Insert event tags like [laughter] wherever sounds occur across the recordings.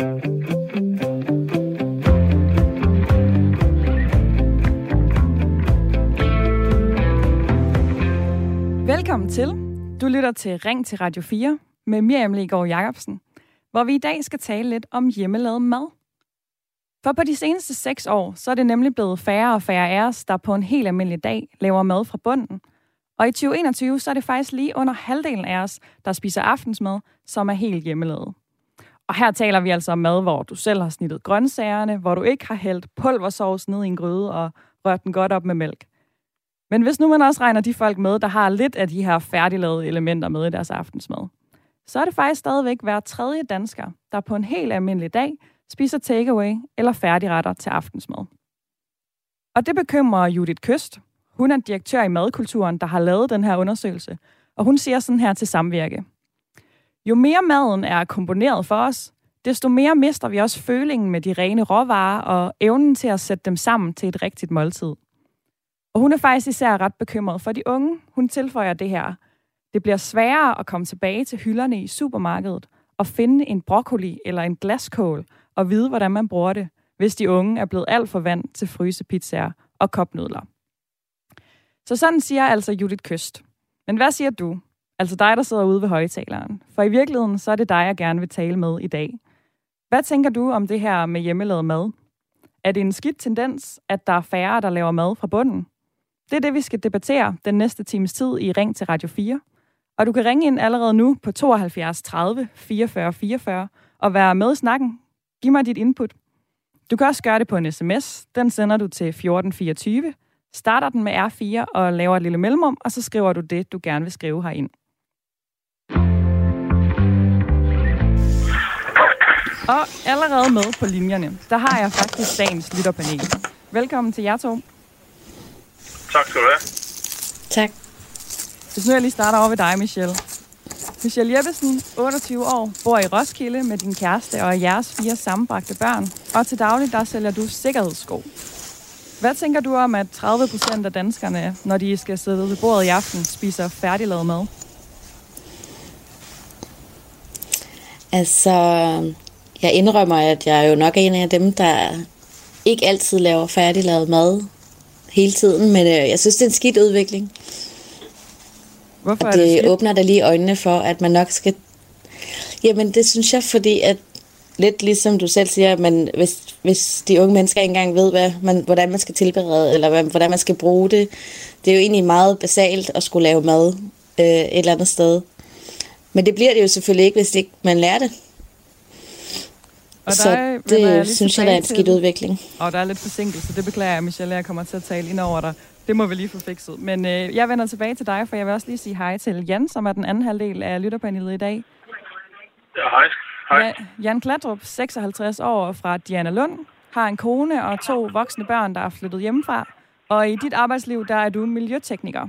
Velkommen til. Du lytter til Ring til Radio 4 med Miriam Legaard Jacobsen, hvor vi i dag skal tale lidt om hjemmelavet mad. For på de seneste seks år, så er det nemlig blevet færre og færre af os, der på en helt almindelig dag laver mad fra bunden. Og i 2021, så er det faktisk lige under halvdelen af os, der spiser aftensmad, som er helt hjemmelavet. Og her taler vi altså om mad, hvor du selv har snittet grøntsagerne, hvor du ikke har hældt pulversovs ned i en gryde og rørt den godt op med mælk. Men hvis nu man også regner de folk med, der har lidt af de her færdiglavede elementer med i deres aftensmad, så er det faktisk stadigvæk hver tredje dansker, der på en helt almindelig dag spiser takeaway eller færdigretter til aftensmad. Og det bekymrer Judith Køst. Hun er direktør i Madkulturen, der har lavet den her undersøgelse, og hun siger sådan her til samvirke. Jo mere maden er komponeret for os, desto mere mister vi også følingen med de rene råvarer og evnen til at sætte dem sammen til et rigtigt måltid. Og hun er faktisk især ret bekymret for de unge. Hun tilføjer det her. Det bliver sværere at komme tilbage til hylderne i supermarkedet og finde en broccoli eller en glaskål og vide, hvordan man bruger det, hvis de unge er blevet alt for vant til frysepizzaer og kopnudler. Så sådan siger altså Judith Køst. Men hvad siger du? Altså dig, der sidder ude ved højtaleren. For i virkeligheden, så er det dig, jeg gerne vil tale med i dag. Hvad tænker du om det her med hjemmelavet mad? Er det en skidt tendens, at der er færre, der laver mad fra bunden? Det er det, vi skal debattere den næste times tid i Ring til Radio 4. Og du kan ringe ind allerede nu på 72 30 44 44 og være med i snakken. Giv mig dit input. Du kan også gøre det på en sms. Den sender du til 1424. Starter den med R4 og laver et lille mellemrum, og så skriver du det, du gerne vil skrive herind. Og allerede med på linjerne, der har jeg faktisk dagens lytterpanel. Velkommen til jer to. Tak skal du have. Tak. Hvis nu jeg lige starter over ved dig, Michelle. Michelle Jeppesen, 28 år, bor i Roskilde med din kæreste og jeres fire sammenbragte børn. Og til daglig, der sælger du sikkerhedssko. Hvad tænker du om, at 30 procent af danskerne, når de skal sidde ved bordet i aften, spiser færdiglavet mad? Altså, jeg indrømmer, at jeg jo nok er en af dem, der ikke altid laver færdiglavet mad hele tiden, men øh, jeg synes, det er en skidt udvikling. Hvorfor Og er det det skidt? åbner da lige øjnene for, at man nok skal... Jamen, det synes jeg, fordi at lidt ligesom du selv siger, men hvis, hvis de unge mennesker ikke engang ved, hvad man, hvordan man skal tilberede, eller hvad, hvordan man skal bruge det, det er jo egentlig meget basalt at skulle lave mad øh, et eller andet sted. Men det bliver det jo selvfølgelig ikke, hvis ikke man lærer det. Og Så der jeg det synes jeg, der er en skidt udvikling. Og der er lidt forsinkelse. Det beklager jeg, Michelle. Jeg kommer til at tale ind over dig. Det må vi lige få fikset. Men øh, jeg vender tilbage til dig, for jeg vil også lige sige hej til Jan, som er den anden halvdel af lytterpanelet i dag. Ja, hej. Hej. Ja, Jan Kladrup, 56 år fra Diana Lund, har en kone og to voksne børn, der er flyttet hjemmefra. Og i dit arbejdsliv, der er du miljøtekniker.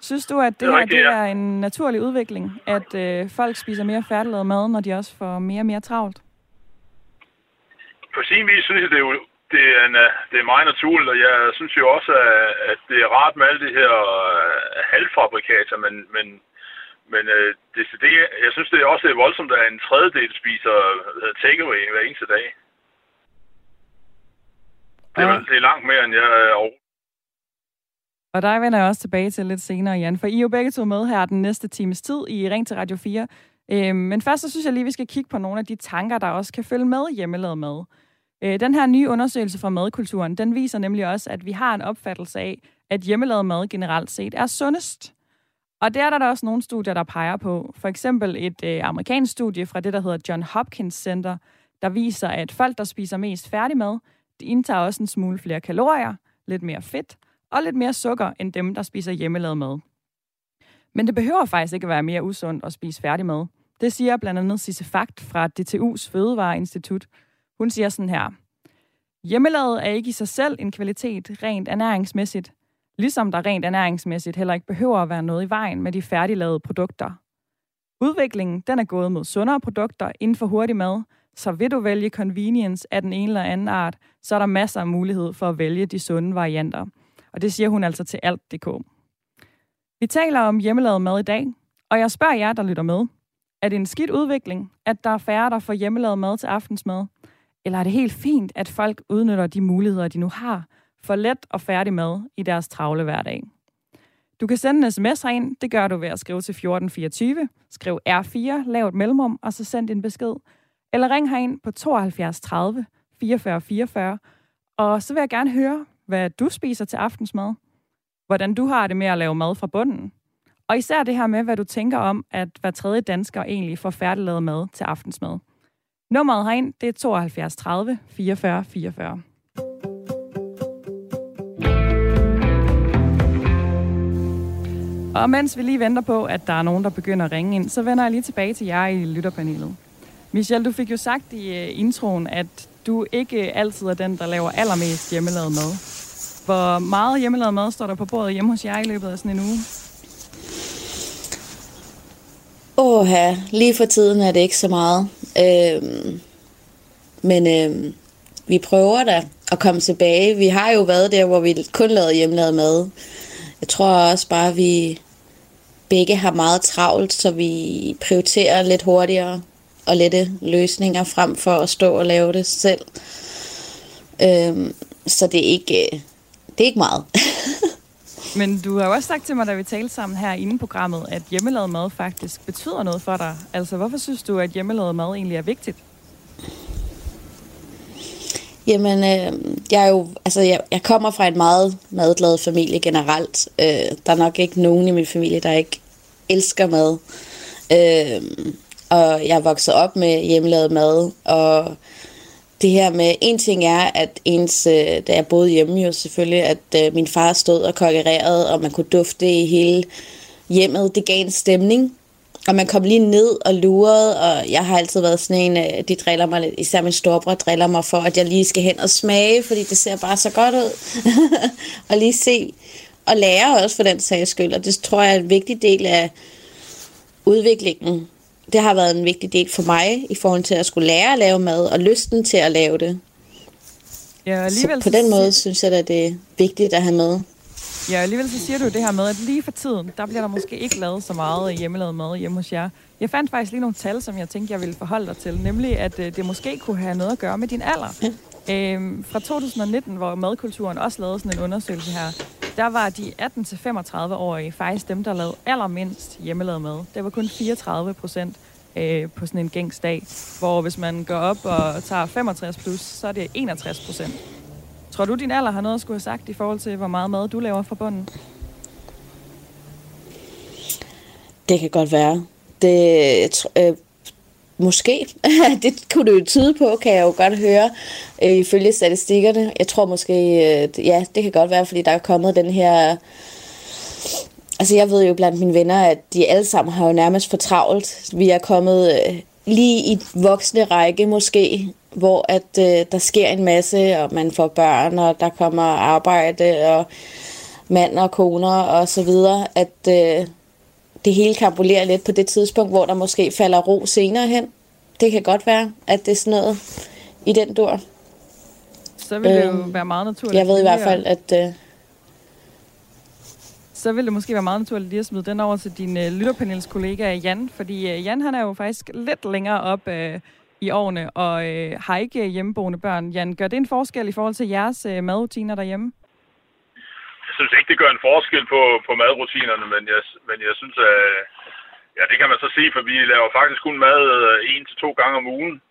Synes du, at det, Det er her det er en naturlig udvikling, at øh, folk spiser mere færdiglavet mad, når de også får mere og mere travlt? På sin vis synes jeg, det er, jo, det er, en, øh, det er meget naturligt, og jeg synes jo også, at- at det er rart med alle de her øh, halvfabrikater, men, men, men øh, det, det, jeg synes, det er også er voldsomt, at en tredjedel spiser takeaway hver eneste dag. Det er, det er langt mere, end jeg er over. Og der vender jeg også tilbage til lidt senere, Jan, for I er jo begge to med her den næste times tid i Ring til Radio 4. Øhm, men først så synes jeg lige, vi skal kigge på nogle af de tanker, der også kan følge med hjemmelavet mad. Øh, den her nye undersøgelse fra madkulturen, den viser nemlig også, at vi har en opfattelse af, at hjemmelavet mad generelt set er sundest. Og der er der også nogle studier, der peger på. For eksempel et øh, amerikansk studie fra det, der hedder John Hopkins Center, der viser, at folk, der spiser mest færdigmad, de indtager også en smule flere kalorier, lidt mere fedt, og lidt mere sukker end dem, der spiser hjemmelavet mad. Men det behøver faktisk ikke at være mere usundt at spise færdig mad. Det siger blandt andet Sisse Fakt fra DTU's Fødevareinstitut. Hun siger sådan her. Hjemmelavet er ikke i sig selv en kvalitet rent ernæringsmæssigt, ligesom der rent ernæringsmæssigt heller ikke behøver at være noget i vejen med de færdiglavede produkter. Udviklingen den er gået mod sundere produkter inden for hurtig mad, så vil du vælge convenience af den ene eller anden art, så er der masser af mulighed for at vælge de sunde varianter. Og det siger hun altså til alt.dk. Vi taler om hjemmelavet mad i dag, og jeg spørger jer, der lytter med. Er det en skidt udvikling, at der er færre, der får hjemmelavet mad til aftensmad? Eller er det helt fint, at folk udnytter de muligheder, de nu har for let og færdig mad i deres travle hverdag? Du kan sende en sms herind. Det gør du ved at skrive til 1424. Skriv R4, lav et mellemrum, og så send din besked. Eller ring herind på 72 30 44 44. Og så vil jeg gerne høre, hvad du spiser til aftensmad. Hvordan du har det med at lave mad fra bunden. Og især det her med, hvad du tænker om, at hver tredje dansker egentlig får færdiglavet mad til aftensmad. Nummeret herind, det er 72 30 44 44. Og mens vi lige venter på, at der er nogen, der begynder at ringe ind, så vender jeg lige tilbage til jer i lytterpanelet. Michelle, du fik jo sagt i øh, introen, at du ikke altid er den, der laver allermest hjemmelavet mad. Hvor meget hjemmelavet mad står der på bordet hjemme hos jer i løbet af sådan en uge? Åh, lige for tiden er det ikke så meget. Øhm, men øhm, vi prøver da at komme tilbage. Vi har jo været der, hvor vi kun lavede hjemmelavet mad. Jeg tror også bare, at vi begge har meget travlt, så vi prioriterer lidt hurtigere og lette løsninger frem for at stå og lave det selv. Øhm, så det er ikke, øh, det er ikke meget. [laughs] Men du har jo også sagt til mig, da vi talte sammen her inden programmet, at hjemmelavet mad faktisk betyder noget for dig. Altså, hvorfor synes du, at hjemmelavet mad egentlig er vigtigt? Jamen, øh, jeg er jo, altså, jeg, jeg kommer fra en meget madglad familie generelt. Øh, der er nok ikke nogen i min familie, der ikke elsker mad. Øh, og jeg er vokset op med hjemmelavet mad, og det her med, en ting er, at ens, øh, da jeg boede hjemme jo selvfølgelig, at øh, min far stod og kokkererede, og man kunne dufte i hele hjemmet. Det gav en stemning, og man kom lige ned og lurede, og jeg har altid været sådan en, øh, de driller mig lidt, især min storebror driller mig for, at jeg lige skal hen og smage, fordi det ser bare så godt ud. [laughs] og lige se, og lære også for den sags skyld, og det tror jeg er en vigtig del af udviklingen det har været en vigtig del for mig i forhold til at skulle lære at lave mad og lysten til at lave det. Ja, alligevel så på den måde synes jeg, at det er vigtigt at have med. Ja, alligevel så siger du det her med, at lige for tiden, der bliver der måske ikke lavet så meget hjemmelavet mad hjemme hos jer. Jeg fandt faktisk lige nogle tal, som jeg tænkte, jeg ville forholde dig til, nemlig at øh, det måske kunne have noget at gøre med din alder. Ja. Øhm, fra 2019, hvor madkulturen også lavede sådan en undersøgelse her, der var de 18-35-årige faktisk dem, der lavede allermindst hjemmelavet mad. Det var kun 34 procent øh, på sådan en gængs dag, hvor hvis man går op og tager 65 plus, så er det 61 procent. Tror du, din alder har noget at skulle have sagt i forhold til, hvor meget mad du laver fra bunden? Det kan godt være. Det, øh, Måske. [laughs] det kunne det jo tyde på, kan jeg jo godt høre, øh, ifølge statistikkerne. Jeg tror måske, øh, ja, det kan godt være, fordi der er kommet den her... Altså, jeg ved jo blandt mine venner, at de alle sammen har jo nærmest for travlt. Vi er kommet øh, lige i voksne række måske, hvor at øh, der sker en masse, og man får børn, og der kommer arbejde, og mand og koner og så videre, at øh, det hele kambulerer lidt på det tidspunkt, hvor der måske falder ro senere hen. Det kan godt være, at det er sådan noget i den dur. Så vil det jo øhm, være meget naturligt. Jeg ved i hvert fald, at... Øh, så vil det måske være meget naturligt lige at smide den over til din øh, lytterpanels kollega Jan, fordi øh, Jan han er jo faktisk lidt længere op øh, i årene og øh, har ikke hjemmeboende børn. Jan, gør det en forskel i forhold til jeres øh, madrutiner derhjemme? Jeg synes ikke, det gør en forskel på, på madrutinerne, men jeg, men jeg synes, at ja, det kan man så sige, for vi laver faktisk kun mad øh, en til to gange om ugen,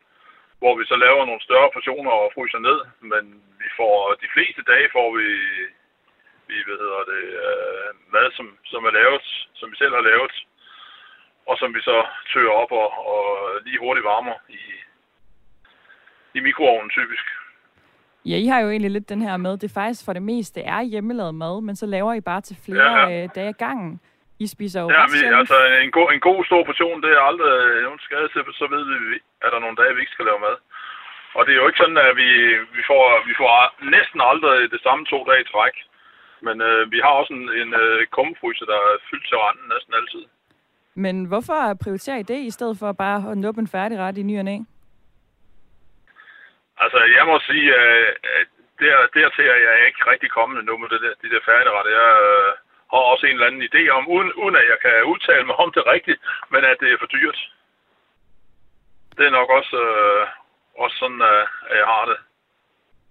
hvor vi så laver nogle større portioner og fryser ned, men vi får de fleste dage får vi, vi hvad hedder det, uh, mad, som, som er lavet, som vi selv har lavet, og som vi så tør op og, og lige hurtigt varmer i, i mikroovnen typisk. Ja, I har jo egentlig lidt den her med, det faktisk for det meste er hjemmelavet mad, men så laver I bare til flere ja, ja. Øh, dage gangen. I spiser jo ja, vi, altså en god, en god stor portion, det er aldrig nogen skade til, så ved vi, at der er nogle dage, vi ikke skal lave mad. Og det er jo ikke sådan, at vi, vi, får, vi får næsten aldrig det samme to dage i træk. Men øh, vi har også en, en øh, kummefryse, der er fyldt til randen næsten altid. Men hvorfor prioriterer I det, i stedet for bare at nuppe en færdig ret i ny og næ? Altså, jeg må sige, at der, dertil er jeg ikke rigtig kommet nu med det der, de der færdigretter. Jeg øh, har også en eller anden idé om, uden, uden at jeg kan udtale mig om det rigtigt, men at det er for dyrt. det er nok også, øh, også sådan, øh, at jeg har det.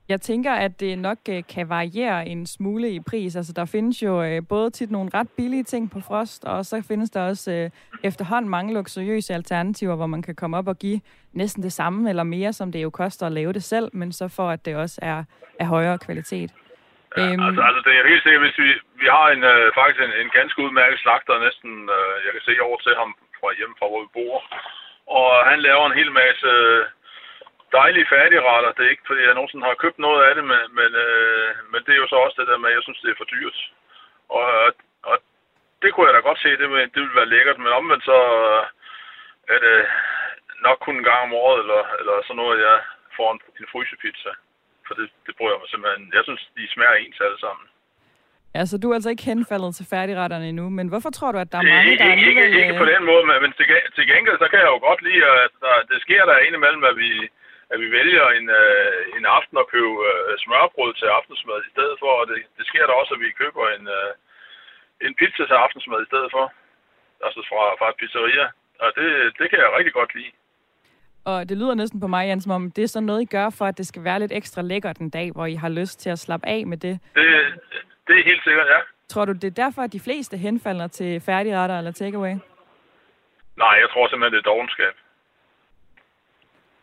Jeg tænker, at det nok øh, kan variere en smule i pris. Altså, der findes jo øh, både tit nogle ret billige ting på Frost, og så findes der også øh, efterhånden mange luksuriøse alternativer, hvor man kan komme op og give næsten det samme eller mere, som det jo koster at lave det selv, men så for at det også er af højere kvalitet. Ja, øhm, altså, altså, det er helt sikkert, hvis vi, vi har en, øh, faktisk en, en ganske udmærket slagter, næsten, øh, jeg kan se over til ham fra hjemme fra, hvor vi bor, og han laver en hel masse øh, dejlige færdigretter. Det er ikke, fordi jeg nogensinde har købt noget af det, men, men, øh, men det er jo så også det der med, at jeg synes, det er for dyrt. Og, og det kunne jeg da godt se, det, det ville være lækkert, men omvendt så er det nok kun en gang om året, eller, eller sådan noget, jeg får en, en frysepizza. For det, det bruger jeg mig simpelthen. Jeg synes, de smager ens alle sammen. Altså, du er altså ikke henfaldet til færdigretterne endnu, men hvorfor tror du, at der er mange, der ikke, alligevel... Ikke, ikke på den måde, men til, til gengæld, så kan jeg jo godt lide, at der, det sker der indimellem, at vi, at vi vælger en, øh, en aften at købe øh, smørbrød til aftensmad i stedet for, og det, det sker der også, at vi køber en, øh, en pizza til aftensmad i stedet for, altså fra, fra et pizzeria, og det, det kan jeg rigtig godt lide. Og det lyder næsten på mig, Jan, som om det er sådan noget, I gør for, at det skal være lidt ekstra lækkert en dag, hvor I har lyst til at slappe af med det. Det, det er helt sikkert, ja. Tror du, det er derfor, at de fleste henfalder til færdigretter eller takeaway? Nej, jeg tror simpelthen, det er dogenskab.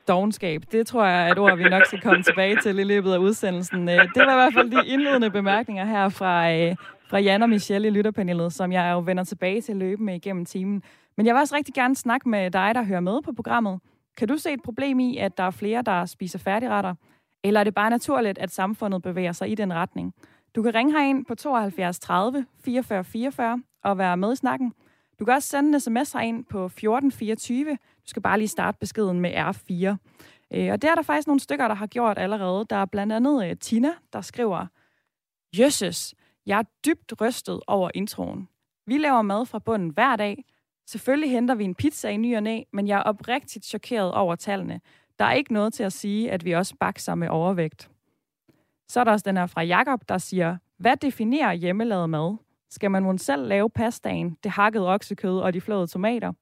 Dogenskab, det tror jeg er et ord, vi nok skal komme tilbage til i løbet af udsendelsen. Øh, det var i hvert fald de indledende bemærkninger her fra, øh, fra Jan og Michelle i lytterpanelet, som jeg jo vender tilbage til løbende igennem timen. Men jeg vil også rigtig gerne snakke med dig, der hører med på programmet. Kan du se et problem i, at der er flere, der spiser færdigretter? Eller er det bare naturligt, at samfundet bevæger sig i den retning? Du kan ringe herind på 72 30 44 44 og være med i snakken. Du kan også sende en sms herind på 1424. Du skal bare lige starte beskeden med R4. Øh, og det er der faktisk nogle stykker, der har gjort allerede. Der er blandt andet øh, Tina, der skriver, Jøsses, jeg er dybt rystet over introen. Vi laver mad fra bunden hver dag. Selvfølgelig henter vi en pizza i ny og næ, men jeg er oprigtigt chokeret over tallene. Der er ikke noget til at sige, at vi også bakser med overvægt. Så er der også den her fra Jakob, der siger, hvad definerer hjemmelavet mad? Skal man måske selv lave pastaen, det hakkede oksekød og de flåede tomater?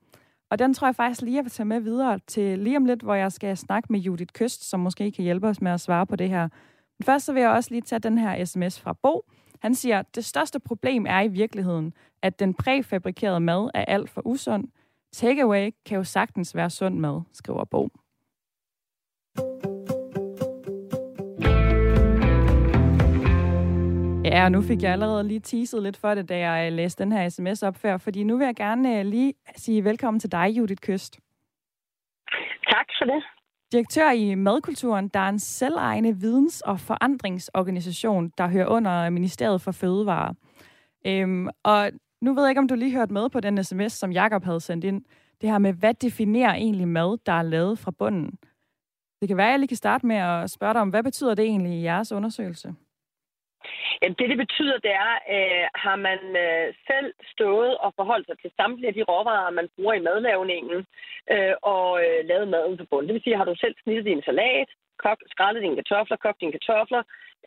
Og den tror jeg faktisk lige, jeg vil tage med videre til lige om lidt, hvor jeg skal snakke med Judith Køst, som måske kan hjælpe os med at svare på det her. Men først så vil jeg også lige tage den her sms fra Bo. Han siger, det største problem er i virkeligheden, at den præfabrikerede mad er alt for usund. Takeaway kan jo sagtens være sund mad, skriver Bo. Ja, og nu fik jeg allerede lige teaset lidt for det, da jeg øh, læste den her sms op før, fordi nu vil jeg gerne øh, lige sige velkommen til dig, Judith Køst. Tak for det. Direktør i Madkulturen, der er en selvejende videns- og forandringsorganisation, der hører under Ministeriet for Fødevare. Øhm, og nu ved jeg ikke, om du lige hørte med på den sms, som Jakob havde sendt ind. Det her med, hvad definerer egentlig mad, der er lavet fra bunden? Det kan være, at jeg lige kan starte med at spørge dig om, hvad betyder det egentlig i jeres undersøgelse? Jamen, det, det betyder, det er, øh, har man øh, selv stået og forholdt sig til samtlige af de råvarer, man bruger i madlavningen, øh, og øh, lavet maden på bunden. Det vil sige, har du selv snittet din salat, kok, skrællet dine kartofler, kogt dine kartofler,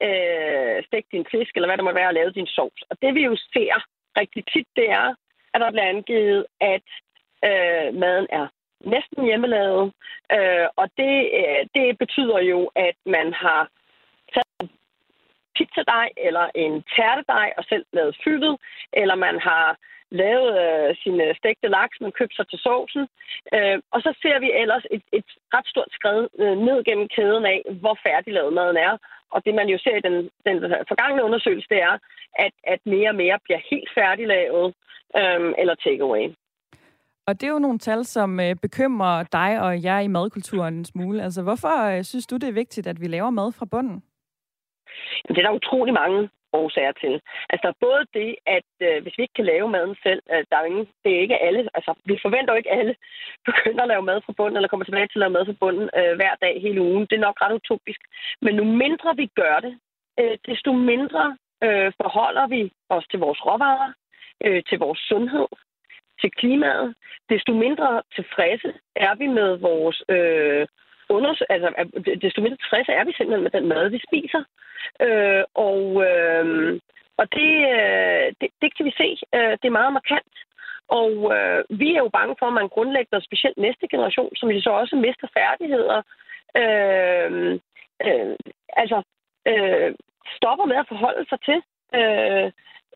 øh, stegt din fisk, eller hvad det må være, og lavet din sovs. Og det vi jo ser rigtig tit, det er, at der bliver angivet, at øh, maden er næsten hjemmelavet. Øh, og det, øh, det betyder jo, at man har pizzadej eller en tærtedej og selv lavet fyldet, eller man har lavet øh, sine øh, stegte laks, man købt sig til sovsen. Øh, og så ser vi ellers et, et ret stort skridt øh, ned gennem kæden af, hvor færdiglavet maden er. Og det man jo ser i den, den forgangne undersøgelse, det er, at, at mere og mere bliver helt færdiglavet øh, eller takeaway. Og det er jo nogle tal, som øh, bekymrer dig og jeg i madkulturen en smule. Altså, hvorfor øh, synes du, det er vigtigt, at vi laver mad fra bunden? Jamen, det er der utrolig mange årsager til. Altså, der er både det, at øh, hvis vi ikke kan lave maden selv, øh, der er ingen, det er ikke alle, altså, vi forventer jo ikke alle [laughs] begynder at lave mad fra bunden, eller kommer tilbage til at lave mad fra bunden øh, hver dag hele ugen. Det er nok ret utopisk. Men nu mindre vi gør det, øh, desto mindre øh, forholder vi os til vores råvarer, øh, til vores sundhed, til klimaet, desto mindre tilfredse er vi med vores øh, unders- altså, desto mindre tilfredse er vi simpelthen med den mad, vi spiser. Øh, og øh, og det, øh, det, det kan vi se. Øh, det er meget markant. Og øh, vi er jo bange for, at man grundlægger specielt næste generation, som jo så også mister færdigheder. Øh, øh, altså, øh, stopper med at forholde sig til, øh,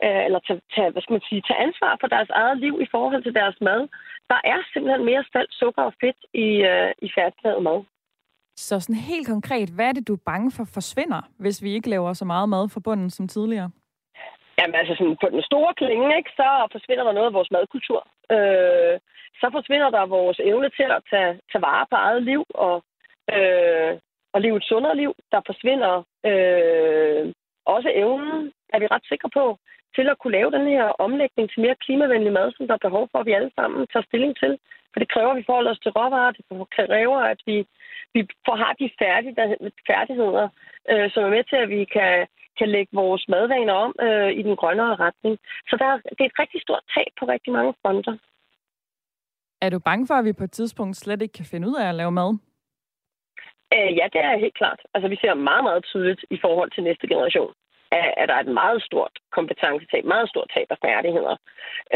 øh, eller tage, tage, hvad skal man sige, tage ansvar for deres eget liv i forhold til deres mad. Der er simpelthen mere salt, sukker og fedt i, øh, i færdiglavet mad. Så sådan helt konkret, hvad er det, du er bange for forsvinder, hvis vi ikke laver så meget mad forbundet som tidligere? Jamen altså sådan på den store klinge, ikke, så forsvinder der noget af vores madkultur. Øh, så forsvinder der vores evne til at tage, tage vare på eget liv og, øh, og leve et sundere liv. Der forsvinder øh, også evnen, er vi ret sikre på, til at kunne lave den her omlægning til mere klimavenlig mad, som der er behov for, at vi alle sammen tager stilling til. For det kræver, at vi forholder os til råvarer. Det kræver, at vi, vi får har de færdigheder, øh, som er med til, at vi kan, kan lægge vores madvaner om øh, i den grønnere retning. Så der, det er et rigtig stort tab på rigtig mange fronter. Er du bange for, at vi på et tidspunkt slet ikke kan finde ud af at lave mad? Øh, ja, det er helt klart. Altså, vi ser meget, meget tydeligt i forhold til næste generation at der er et meget stort kompetencetab, meget stort tab af færdigheder.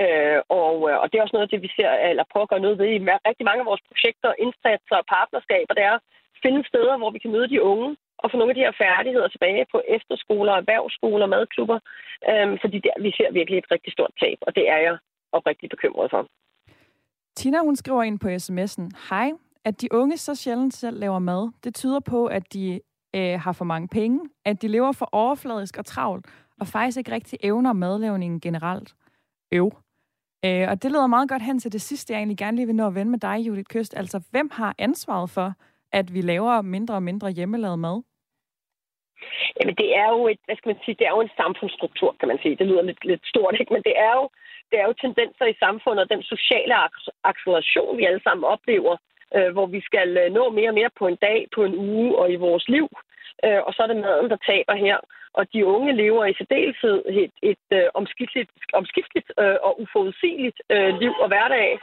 Øh, og, øh, og det er også noget af det, vi ser, eller prøver at gøre noget ved i rigtig mange af vores projekter, indsatser og partnerskaber, det er at finde steder, hvor vi kan møde de unge og få nogle af de her færdigheder tilbage på efterskoler, erhvervsskoler, madklubber, øh, fordi der, vi ser virkelig et rigtig stort tab, og det er jeg oprigtigt bekymret for. Tina, hun skriver ind på sms'en, Hej, at de unge så sjældent selv laver mad, det tyder på, at de øh, har for mange penge, at de lever for overfladisk og travlt, og faktisk ikke rigtig evner madlavningen generelt. Øv. Øh, og det leder meget godt hen til det sidste, jeg egentlig gerne lige vil nå at vende med dig, Judith Køst. Altså, hvem har ansvaret for, at vi laver mindre og mindre hjemmelavet mad? Jamen, det er jo et, hvad skal man sige, det er jo en samfundsstruktur, kan man sige. Det lyder lidt, lidt stort, ikke? Men det er jo, det er jo tendenser i samfundet, og den sociale acceleration, vi alle sammen oplever, øh, hvor vi skal øh, nå mere og mere på en dag, på en uge og i vores liv. Øh, og så er det maden, der taber her. Og de unge lever i særdeleshed et, et, øh, omskifteligt, omskifteligt øh, og uforudsigeligt øh, liv og hverdag,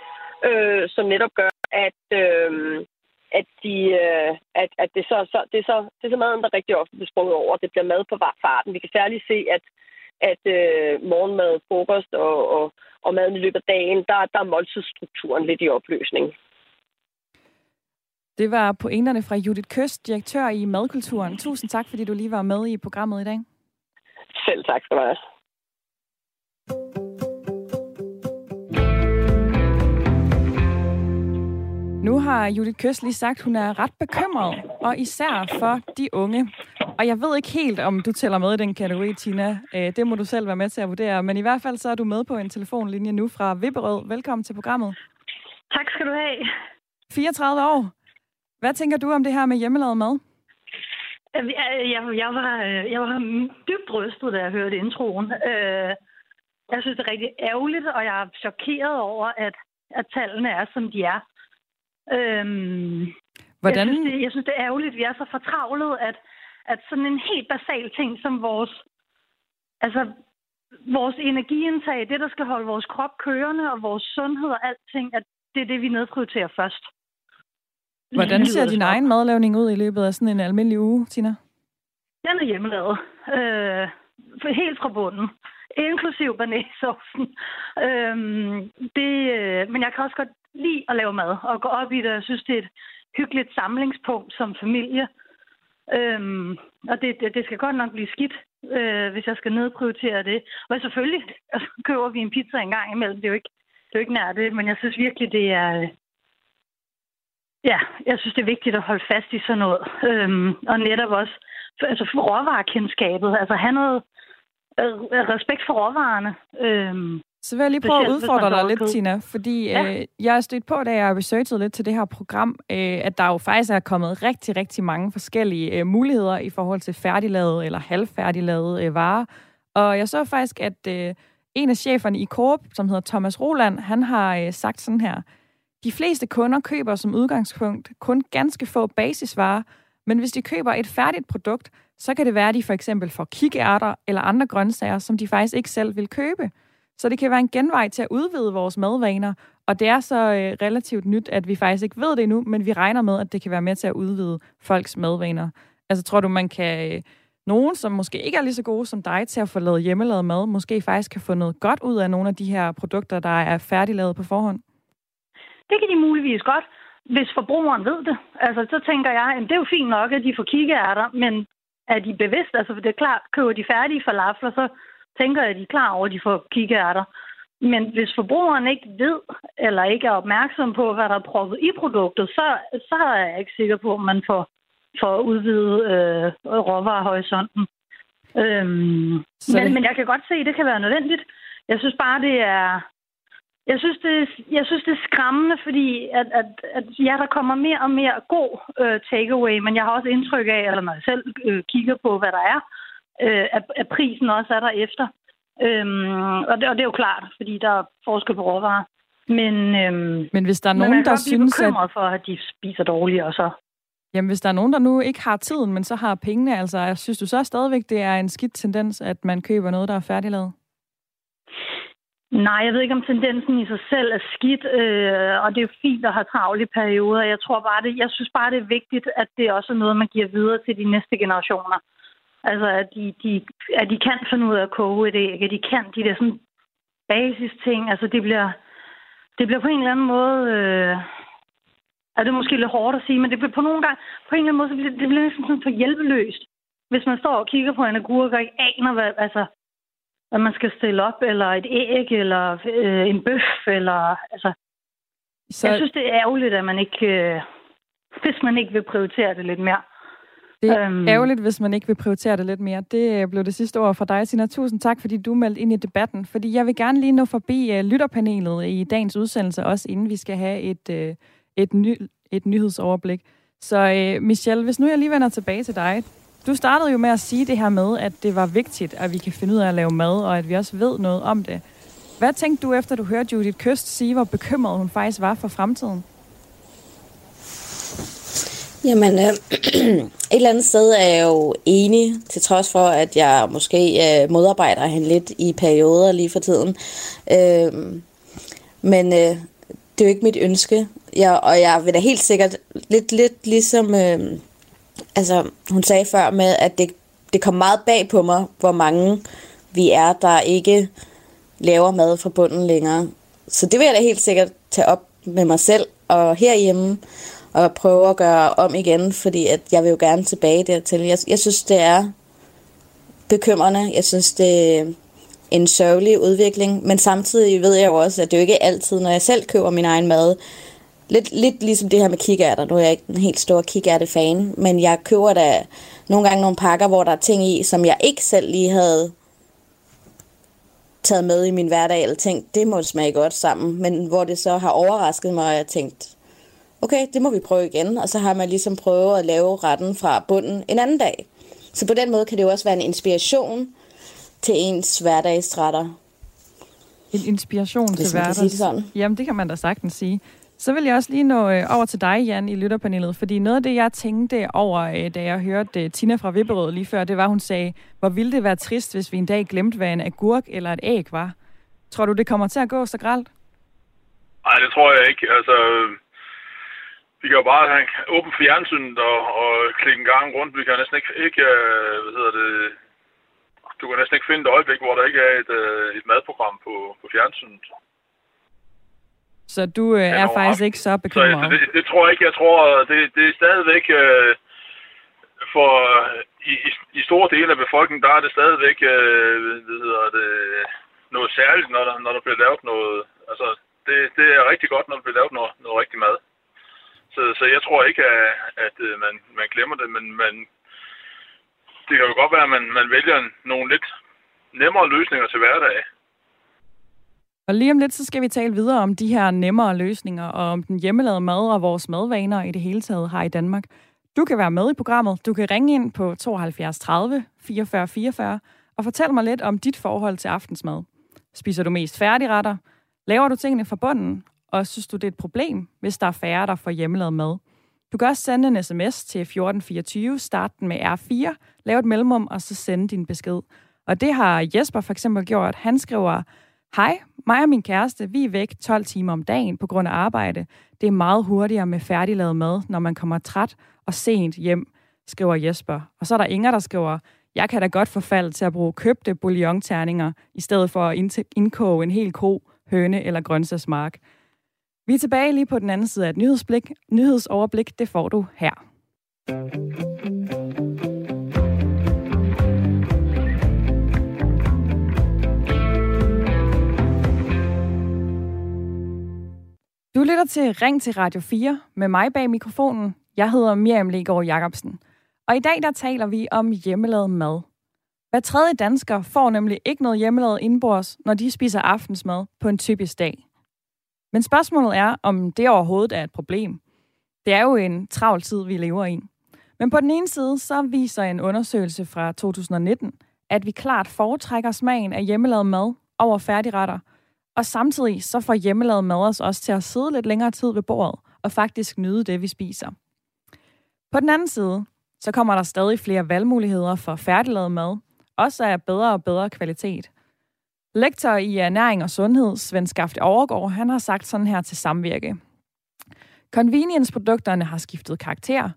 øh, som netop gør, at, øh, at, de, øh, at, at det, så, så, det, er så, det er så maden, der rigtig ofte bliver sprunget over. Det bliver mad på farten. Vi kan særligt se, at at øh, morgenmad, frokost og, og, og maden i løbet af dagen, der, der er måltidsstrukturen lidt i opløsning. Det var pointerne fra Judith Køst, direktør i Madkulturen. Tusind tak, fordi du lige var med i programmet i dag. Selv tak skal du have. Nu har Judith Køst lige sagt, at hun er ret bekymret, og især for de unge. Og jeg ved ikke helt, om du tæller med i den kategori, Tina. Øh, det må du selv være med til at vurdere. Men i hvert fald så er du med på en telefonlinje nu fra Vipperød. Velkommen til programmet. Tak skal du have. 34 år. Hvad tænker du om det her med hjemmelavet mad? Jeg, jeg, jeg, var, jeg var dybt rystet, da jeg hørte introen. Øh, jeg synes, det er rigtig ærgerligt, og jeg er chokeret over, at, at tallene er, som de er. Øhm, Hvordan? Jeg synes, det, jeg synes, det er ærgerligt, at vi er så fortravlet, at, at sådan en helt basal ting som vores, altså, vores energiindtag, det, der skal holde vores krop kørende, og vores sundhed og alting, at det er det, vi nedprioriterer først. Hvordan ser din egen madlavning ud i løbet af sådan en almindelig uge, Tina? Den er hjemmelavet. Øh, helt fra bunden. Inklusiv banæsaucen. Øh, det, øh, men jeg kan også godt lide at lave mad og gå op i det. Jeg synes, det er et hyggeligt samlingspunkt som familie. Øhm, og det, det, det skal godt nok blive skidt, øh, hvis jeg skal nedprioritere det. Og selvfølgelig altså, køber vi en pizza en gang imellem. Det er jo ikke, det er jo ikke nær det, men jeg synes virkelig, det er, Ja, jeg synes, det er vigtigt at holde fast i sådan noget. Øhm, og netop også altså for råvarekendskabet. Altså have noget øh, respekt for råvarerne. Øhm, så vil jeg lige prøve at udfordre dig lidt, Tina, fordi ja. øh, jeg har stødt på, da jeg researchet lidt til det her program, øh, at der jo faktisk er kommet rigtig, rigtig mange forskellige øh, muligheder i forhold til færdiglavede eller halvfærdiglavede øh, varer. Og jeg så faktisk, at øh, en af cheferne i Coop, som hedder Thomas Roland, han har øh, sagt sådan her, de fleste kunder køber som udgangspunkt kun ganske få basisvarer, men hvis de køber et færdigt produkt, så kan det være, at de for eksempel får kikærter eller andre grøntsager, som de faktisk ikke selv vil købe. Så det kan være en genvej til at udvide vores madvaner, og det er så øh, relativt nyt, at vi faktisk ikke ved det endnu, men vi regner med, at det kan være med til at udvide folks madvaner. Altså tror du, man kan øh, nogen, som måske ikke er lige så gode som dig til at få lavet hjemmelavet mad, måske faktisk kan få noget godt ud af nogle af de her produkter, der er færdiglavet på forhånd? Det kan de muligvis godt, hvis forbrugeren ved det. Altså, så tænker jeg, at det er jo fint nok, at de får kikærter, men er de bevidst? Altså, det er klart, køber de færdige falafler, så tænker jeg, at de er klar over, at de får kikærter. Men hvis forbrugeren ikke ved, eller ikke er opmærksom på, hvad der er proppet i produktet, så, så er jeg ikke sikker på, at man får, får udvidet øh, råvarehorisonten. Øhm, men, men jeg kan godt se, at det kan være nødvendigt. Jeg synes bare, det er... Jeg synes, det, jeg synes, det er skræmmende, fordi at, at, at ja, der kommer mere og mere god øh, takeaway, men jeg har også indtryk af, eller når jeg selv øh, kigger på, hvad der er, øh, at, at prisen også er der efter. Øhm, og, det, og det er jo klart, fordi der er forskel på råvarer. Men, øhm, men hvis der er nogen, der synes, at... for, at de spiser dårligere, så... Jamen, hvis der er nogen, der nu ikke har tiden, men så har pengene, altså, synes du så stadigvæk, det er en skidt tendens, at man køber noget, der er færdiglavet? Nej, jeg ved ikke, om tendensen i sig selv er skidt, øh, og det er jo fint at have travle i perioder. Jeg tror bare, det, jeg synes bare, det er vigtigt, at det også er noget, man giver videre til de næste generationer. Altså, at de, de, at de kan finde ud af at koge et æg, at de kan de der sådan basis ting. Altså, det bliver, det bliver på en eller anden måde... Øh, er det måske lidt hårdt at sige, men det bliver på nogle gange, på en eller anden måde, så bliver, det bliver næsten sådan for hjælpeløst. Hvis man står og kigger på en agurk og ikke aner, hvad, altså, hvad man skal stille op, eller et æg, eller øh, en bøf, eller altså... Så... Jeg synes, det er ærgerligt, at man ikke, øh, hvis man ikke vil prioritere det lidt mere. Det er øhm. ærgerligt, hvis man ikke vil prioritere det lidt mere. Det øh, blev det sidste ord fra dig, Sina. Tusind tak, fordi du meldte ind i debatten. Fordi jeg vil gerne lige nå forbi uh, lytterpanelet i dagens udsendelse, også inden vi skal have et, uh, et, ny, et nyhedsoverblik. Så uh, Michelle, hvis nu jeg lige vender tilbage til dig. Du startede jo med at sige det her med, at det var vigtigt, at vi kan finde ud af at lave mad, og at vi også ved noget om det. Hvad tænkte du efter, du hørte Judith Køst sige, hvor bekymret hun faktisk var for fremtiden? Jamen, øh, [clears throat] et eller andet sted er jeg jo enig, til trods for, at jeg måske øh, modarbejder hende lidt i perioder lige for tiden. Øh, men øh, det er jo ikke mit ønske. Jeg, og jeg vil da helt sikkert lidt, lidt ligesom... Øh, altså, hun sagde før med, at det, det kom meget bag på mig, hvor mange vi er, der ikke laver mad fra bunden længere. Så det vil jeg da helt sikkert tage op med mig selv og herhjemme og prøve at gøre om igen, fordi at jeg vil jo gerne tilbage dertil. Jeg, jeg synes, det er bekymrende. Jeg synes, det er en sørgelig udvikling, men samtidig ved jeg jo også, at det er jo ikke altid, når jeg selv køber min egen mad, lidt, lidt ligesom det her med kikærter. Nu er jeg ikke en helt stor kikærte-fan, men jeg køber da nogle gange nogle pakker, hvor der er ting i, som jeg ikke selv lige havde taget med i min hverdag, eller tænkt, det må smage godt sammen, men hvor det så har overrasket mig, og jeg tænkt, okay, det må vi prøve igen, og så har man ligesom prøvet at lave retten fra bunden en anden dag. Så på den måde kan det jo også være en inspiration til ens hverdagsretter. En inspiration til hverdags? Sådan. Jamen, det kan man da sagtens sige. Så vil jeg også lige nå øh, over til dig, Jan, i lytterpanelet, fordi noget af det, jeg tænkte over, øh, da jeg hørte øh, Tina fra Vipperød lige før, det var, hun sagde, hvor ville det være trist, hvis vi en dag glemte, hvad en agurk eller et æg var. Tror du, det kommer til at gå så gralt? Nej, det tror jeg ikke. Altså, vi kan jo bare have åben fjernsynet og, og klikke en gang rundt. Vi kan næsten ikke, ikke øh, hvad hedder det, du kan næsten ikke finde et øjeblik, hvor der ikke er et, øh, et madprogram på, på fjernsynet. Så du øh, er ja, faktisk ikke så bekymret? Så, det, det tror jeg ikke. Jeg tror, det, det er stadigvæk... Øh, for i, i, i store dele af befolkningen, der er det stadigvæk øh, hvad hedder det, noget særligt, når der, når der bliver lavet noget... Altså, det, det er rigtig godt, når der bliver lavet noget, noget rigtig mad. Så, så jeg tror ikke, at, at øh, man, man glemmer det, men man, det kan jo godt være, at man, man vælger nogle lidt nemmere løsninger til hverdag. Og lige om lidt, så skal vi tale videre om de her nemmere løsninger, og om den hjemmelavede mad og vores madvaner i det hele taget her i Danmark. Du kan være med i programmet. Du kan ringe ind på 72 30 44 44 og fortælle mig lidt om dit forhold til aftensmad. Spiser du mest færdigretter? Laver du tingene fra bunden? Og synes du, det er et problem, hvis der er færre, der får hjemmelavet mad? Du kan også sende en sms til 1424, start den med R4, lav et mellemrum, og så sende din besked. Og det har Jesper for eksempel gjort. Han skriver, Hej, mig og min kæreste, vi er væk 12 timer om dagen på grund af arbejde. Det er meget hurtigere med færdiglavet mad, når man kommer træt og sent hjem, skriver Jesper. Og så er der Inger, der skriver, Jeg kan da godt forfalde til at bruge købte bouillonterninger, i stedet for at indkoge en hel ko, høne eller grøntsagsmark. Vi er tilbage lige på den anden side af et nyhedsblik. nyhedsoverblik. Det får du her. Du lytter til Ring til Radio 4 med mig bag mikrofonen. Jeg hedder Miriam Legaard Jacobsen. Og i dag der taler vi om hjemmelavet mad. Hver tredje dansker får nemlig ikke noget hjemmelavet indbords, når de spiser aftensmad på en typisk dag. Men spørgsmålet er, om det overhovedet er et problem. Det er jo en travl tid, vi lever i. Men på den ene side, så viser en undersøgelse fra 2019, at vi klart foretrækker smagen af hjemmelavet mad over færdigretter, og samtidig så får hjemmelavet mad os også til at sidde lidt længere tid ved bordet og faktisk nyde det, vi spiser. På den anden side, så kommer der stadig flere valgmuligheder for færdiglavet mad, også af bedre og bedre kvalitet. Lektor i ernæring og sundhed, Svend Skafte Overgaard, han har sagt sådan her til Samvirke. Convenience-produkterne har skiftet karakter.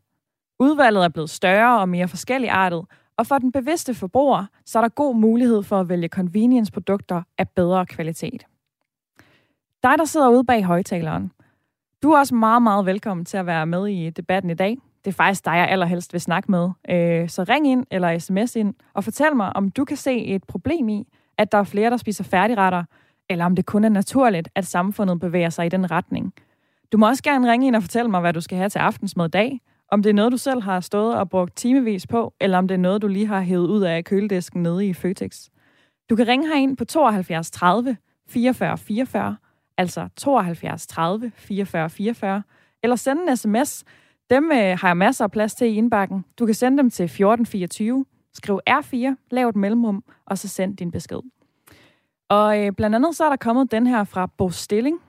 Udvalget er blevet større og mere forskelligartet, og for den bevidste forbruger, så er der god mulighed for at vælge convenience-produkter af bedre kvalitet. Dig, der sidder ude bag højtaleren, du er også meget, meget velkommen til at være med i debatten i dag. Det er faktisk dig, jeg allerhelst vil snakke med. Øh, så ring ind eller sms ind og fortæl mig, om du kan se et problem i, at der er flere, der spiser færdigretter, eller om det kun er naturligt, at samfundet bevæger sig i den retning. Du må også gerne ringe ind og fortælle mig, hvad du skal have til aftensmad i dag. Om det er noget, du selv har stået og brugt timevis på, eller om det er noget, du lige har hævet ud af køledisken nede i Føtex. Du kan ringe herind på 72 30 44 44, altså 72 30 44 44, eller sende en sms. Dem øh, har jeg masser af plads til i indbakken. Du kan sende dem til 1424, skriv R4, lav et mellemrum, og så send din besked. Og øh, blandt andet så er der kommet den her fra Bo Stilling.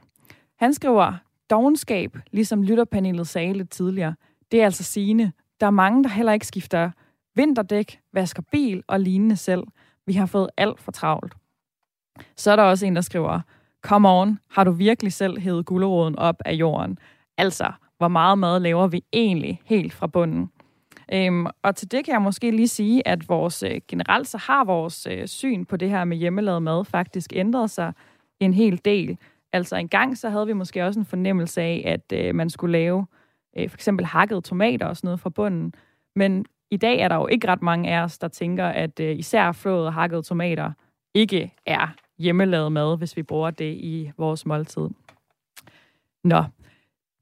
Han skriver, dogenskab, ligesom lytterpanelet sagde lidt tidligere, det er altså sigende. Der er mange, der heller ikke skifter vinterdæk, vasker bil og lignende selv. Vi har fået alt for travlt. Så er der også en, der skriver, Come on, har du virkelig selv hævet gulderåden op af jorden? Altså, hvor meget mad laver vi egentlig helt fra bunden? Øhm, og til det kan jeg måske lige sige, at vores øh, generelt så har vores øh, syn på det her med hjemmelavet mad faktisk ændret sig en hel del. Altså engang så havde vi måske også en fornemmelse af, at øh, man skulle lave øh, for eksempel hakkede tomater og sådan noget fra bunden. Men i dag er der jo ikke ret mange af os, der tænker, at øh, især flåede hakkede tomater ikke er hjemmelavet mad, hvis vi bruger det i vores måltid. Nå,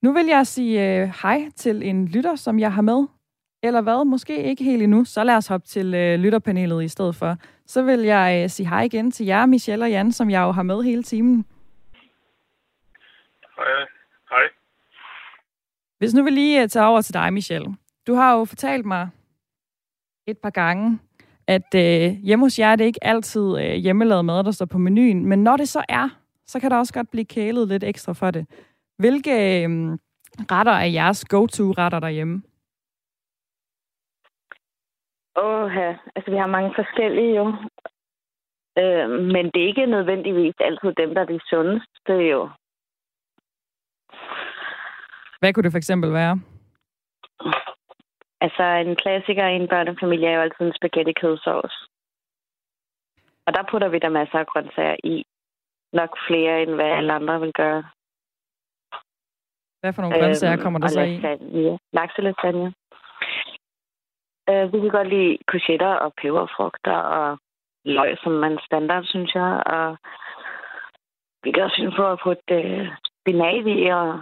nu vil jeg sige øh, hej til en lytter, som jeg har med. Eller hvad? Måske ikke helt endnu. Så lad os hoppe til øh, lytterpanelet i stedet for. Så vil jeg øh, sige hej igen til jer, Michelle og Jan, som jeg jo har med hele timen. Hej. Hej. Hvis nu vil lige øh, tage over til dig, Michelle. Du har jo fortalt mig et par gange, at øh, hjemme hos jer er det ikke altid øh, hjemmelavet mad, der står på menuen. Men når det så er, så kan der også godt blive kælet lidt ekstra for det. Hvilke øh, retter er jeres go-to-retter derhjemme? Åh, ja. altså vi har mange forskellige jo. Øh, men det er ikke nødvendigvis altid dem, der er de sundeste. Det er jo... Hvad kunne det for eksempel være? Altså en klassiker i en børnefamilie er jo altid en spaghetti kødsovs. Og der putter vi der masser af grøntsager i. Nok flere, end hvad alle andre vil gøre. Hvad for nogle grøntsager kommer der så i? Lakselasagne. Uh, vi kan godt lide courgetter og peberfrugter og løg, som man standard, synes jeg. Og vi kan også finde på at putte uh, spinat i og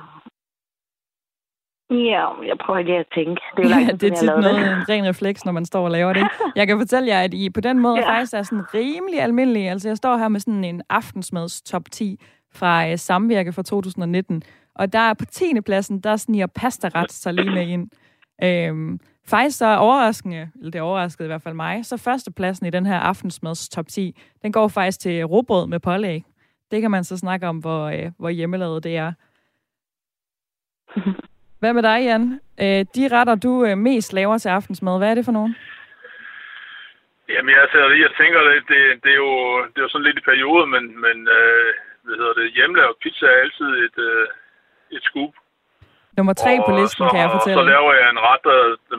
Ja, jeg prøver lige at tænke. Det er, jo [laughs] langt, ja, det er tit noget, det. en [laughs] ren refleks, når man står og laver det. [laughs] Jeg kan fortælle jer, at I på den måde ja. faktisk er sådan rimelig almindelig. Altså, jeg står her med sådan en aftensmads top 10 fra uh, Samvirke fra 2019. Og der er på 10. pladsen, der sniger pastaret sig lige med ind. Øhm, faktisk så overraskende, eller det overraskede i hvert fald mig, så førstepladsen i den her aftensmads top 10, den går faktisk til råbrød med pålæg. Det kan man så snakke om, hvor, øh, hvor hjemmelavet det er. Hvad med dig, Jan? Øh, de retter, du øh, mest laver til aftensmad, hvad er det for nogen? Jamen, altså, jeg tænker, det, det, det, er, jo, det er jo sådan lidt i periode, men, men øh, hvad hedder det, hjemmelavet pizza er altid et, øh, et scoop. Nummer tre på listen, så, kan jeg fortælle. Og så laver jeg en ret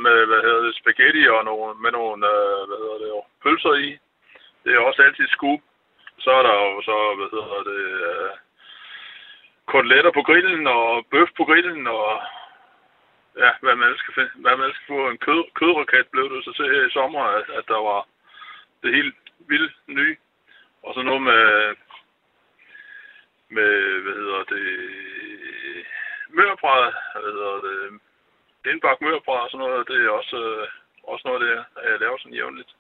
med, hvad hedder det, spaghetti og nogle, med nogle, øh, hvad hedder det, pølser i. Det er også altid scoop. Så er der jo så, hvad hedder det, øh, koteletter på grillen og bøf på grillen og ja, hvad man skal finde, hvad man skal få. En kød, kødraket blev det så til her i sommer, at, at der var det helt vildt nye. Og så noget med, med, hvad hedder det, mørbræd, hvad hedder det, indbagt mørbræd og sådan noget, det er også, øh, også noget det, jeg laver sådan jævnligt.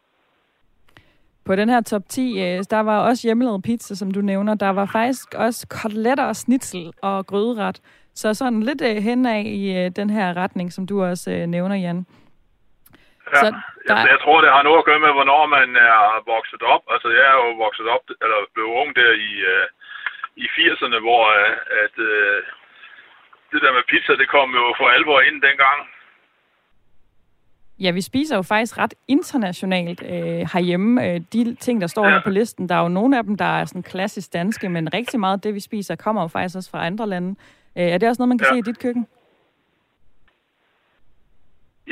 På den her top 10, øh, der var også hjemmelavet pizza, som du nævner. Der var faktisk også koteletter og snitsel og gryderet. Så sådan lidt øh, henad i den her retning, som du også nævner, Jan. Ja, så der... jeg, jeg tror, det har noget at gøre med, hvornår man er vokset op. Altså, jeg er jo vokset op, eller blev ung der i, uh, i 80'erne, hvor uh, at, uh, det der med pizza, det kom jo for alvor ind dengang. Ja, vi spiser jo faktisk ret internationalt øh, herhjemme. Øh, de ting, der står ja. her på listen, der er jo nogle af dem, der er sådan klassisk danske, men rigtig meget af det, vi spiser, kommer jo faktisk også fra andre lande. Øh, er det også noget, man kan ja. se i dit køkken?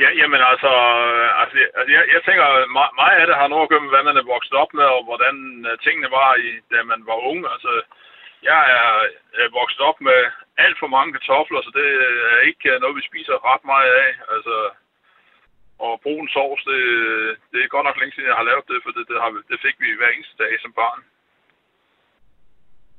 Ja, jamen altså, altså, altså jeg, jeg tænker, meget af det har noget at gøre med, hvad man er vokset op med, og hvordan øh, tingene var, i, da man var ung. Altså, jeg er, er vokset op med alt for mange kartofler, så det er ikke noget, vi spiser ret meget af. Altså, og brun sovs, det, det er godt nok længe siden, jeg har lavet det, for det, det, har, det fik vi hver eneste dag som barn.